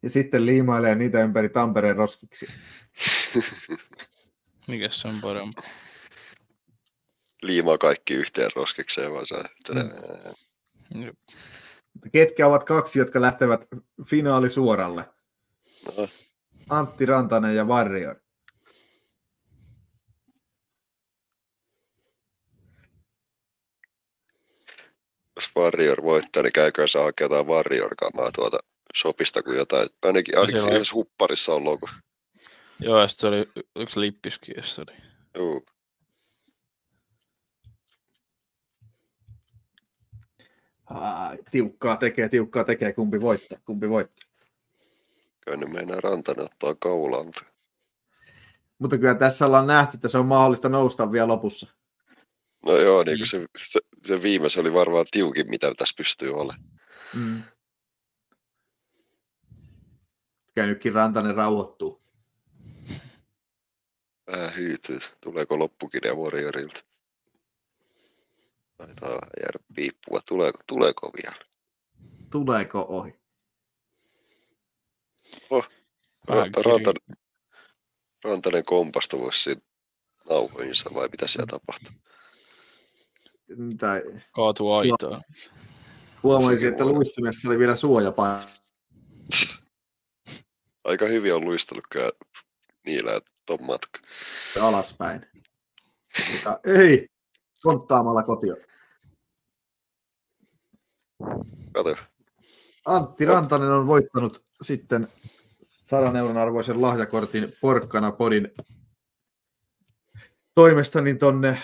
Ja sitten liimailee niitä ympäri Tampereen roskiksi. *laughs* Mikäs se on parempi? Liimaa kaikki yhteen roskikseen, vaan se... Mm. Jep. Ketkä ovat kaksi, jotka lähtevät finaalisuoralle? No, Antti Rantanen ja Warrior. jos Warrior voittaa, niin käykö se hakea jotain Warrior-kamaa tuolta shopista kuin jotain. Ainakin, ainakin siellä on- siellä hupparissa on logo. Joo, ja sitten oli yksi lippiskin, jossa oli. Juu. Tiukkaa tekee, tiukkaa tekee, kumpi voittaa, kumpi voittaa. Kyllä ne meinaa Rantanen ottaa kaulaan, mutta kyllä tässä ollaan nähty, että se on mahdollista nousta vielä lopussa. No joo, niin Mm. kuin se, se, se viimeis oli varmaan tiukin, mitä tässä pystyy olemaan. Mm. Kyllä nytkin Rantanen rauhoittuu. Vähän hyytyy. Tuleeko loppukirja Warriorilta? Taitaa jäädä piippua. Tuleeko, tuleeko vielä? Tuleeko ohi? Vähän Ra- Rantanen, voisi siinä nauhoihinsa vai mitä siellä tapahtuu? Tai Kaatuu aitaan. huomaisin, että luistimessa oli vielä suojapaino. Aika hyvin on luistellut kyllä niillä ton matka. alaspäin. Mutta ei, konttaamalla kotia. Kato, Antti Rantanen on voittanut sitten 100 euron arvoisen lahjakortin Porkkana Podin toimesta niin tonne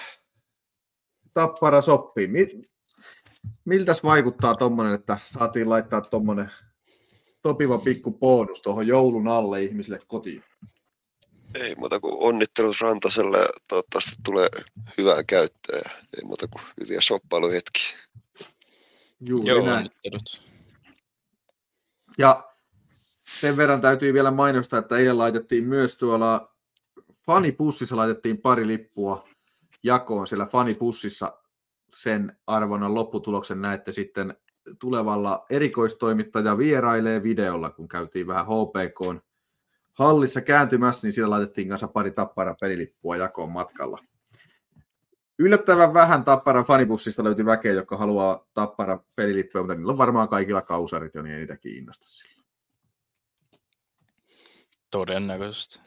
Tappara Soppiin. Mi- miltäs vaikuttaa tommonen, että saatiin laittaa tommonen sopiva pikku bonus tuohon joulun alle ihmisille kotiin? ei muuta kuin onnittelut Rantaselle ja toivottavasti tulee hyvää käyttöä ja ei muuta kuin hyviä shoppailuhetkiä. Juuri Joo, näin. onnittelut. Ja sen verran täytyy vielä mainostaa, että eilen laitettiin myös tuolla fanipussissa laitettiin pari lippua jakoon. Siellä fanipussissa sen arvonnan lopputuloksen näette sitten tulevalla erikoistoimittaja vierailee videolla, kun käytiin vähän HPK hallissa kääntymässä, niin siellä laitettiin kanssa pari tappara pelilippua jakoon matkalla. Yllättävän vähän Tapparan fanibussista löytyi väkeä, joka haluaa Tappara pelilippuja, mutta niillä on varmaan kaikilla kausarit jo, niin ei niitä kiinnosta sillä. Todennäköisesti.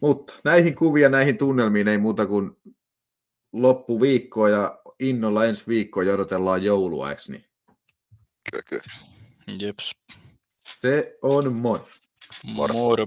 Mutta näihin kuvia, näihin tunnelmiin ei muuta kuin loppuviikkoa ja innolla ensi viikkoa ja odotellaan joulua, eikö niin? Kyllä, kyllä. Jeps. Se on moi. Moro. Moro.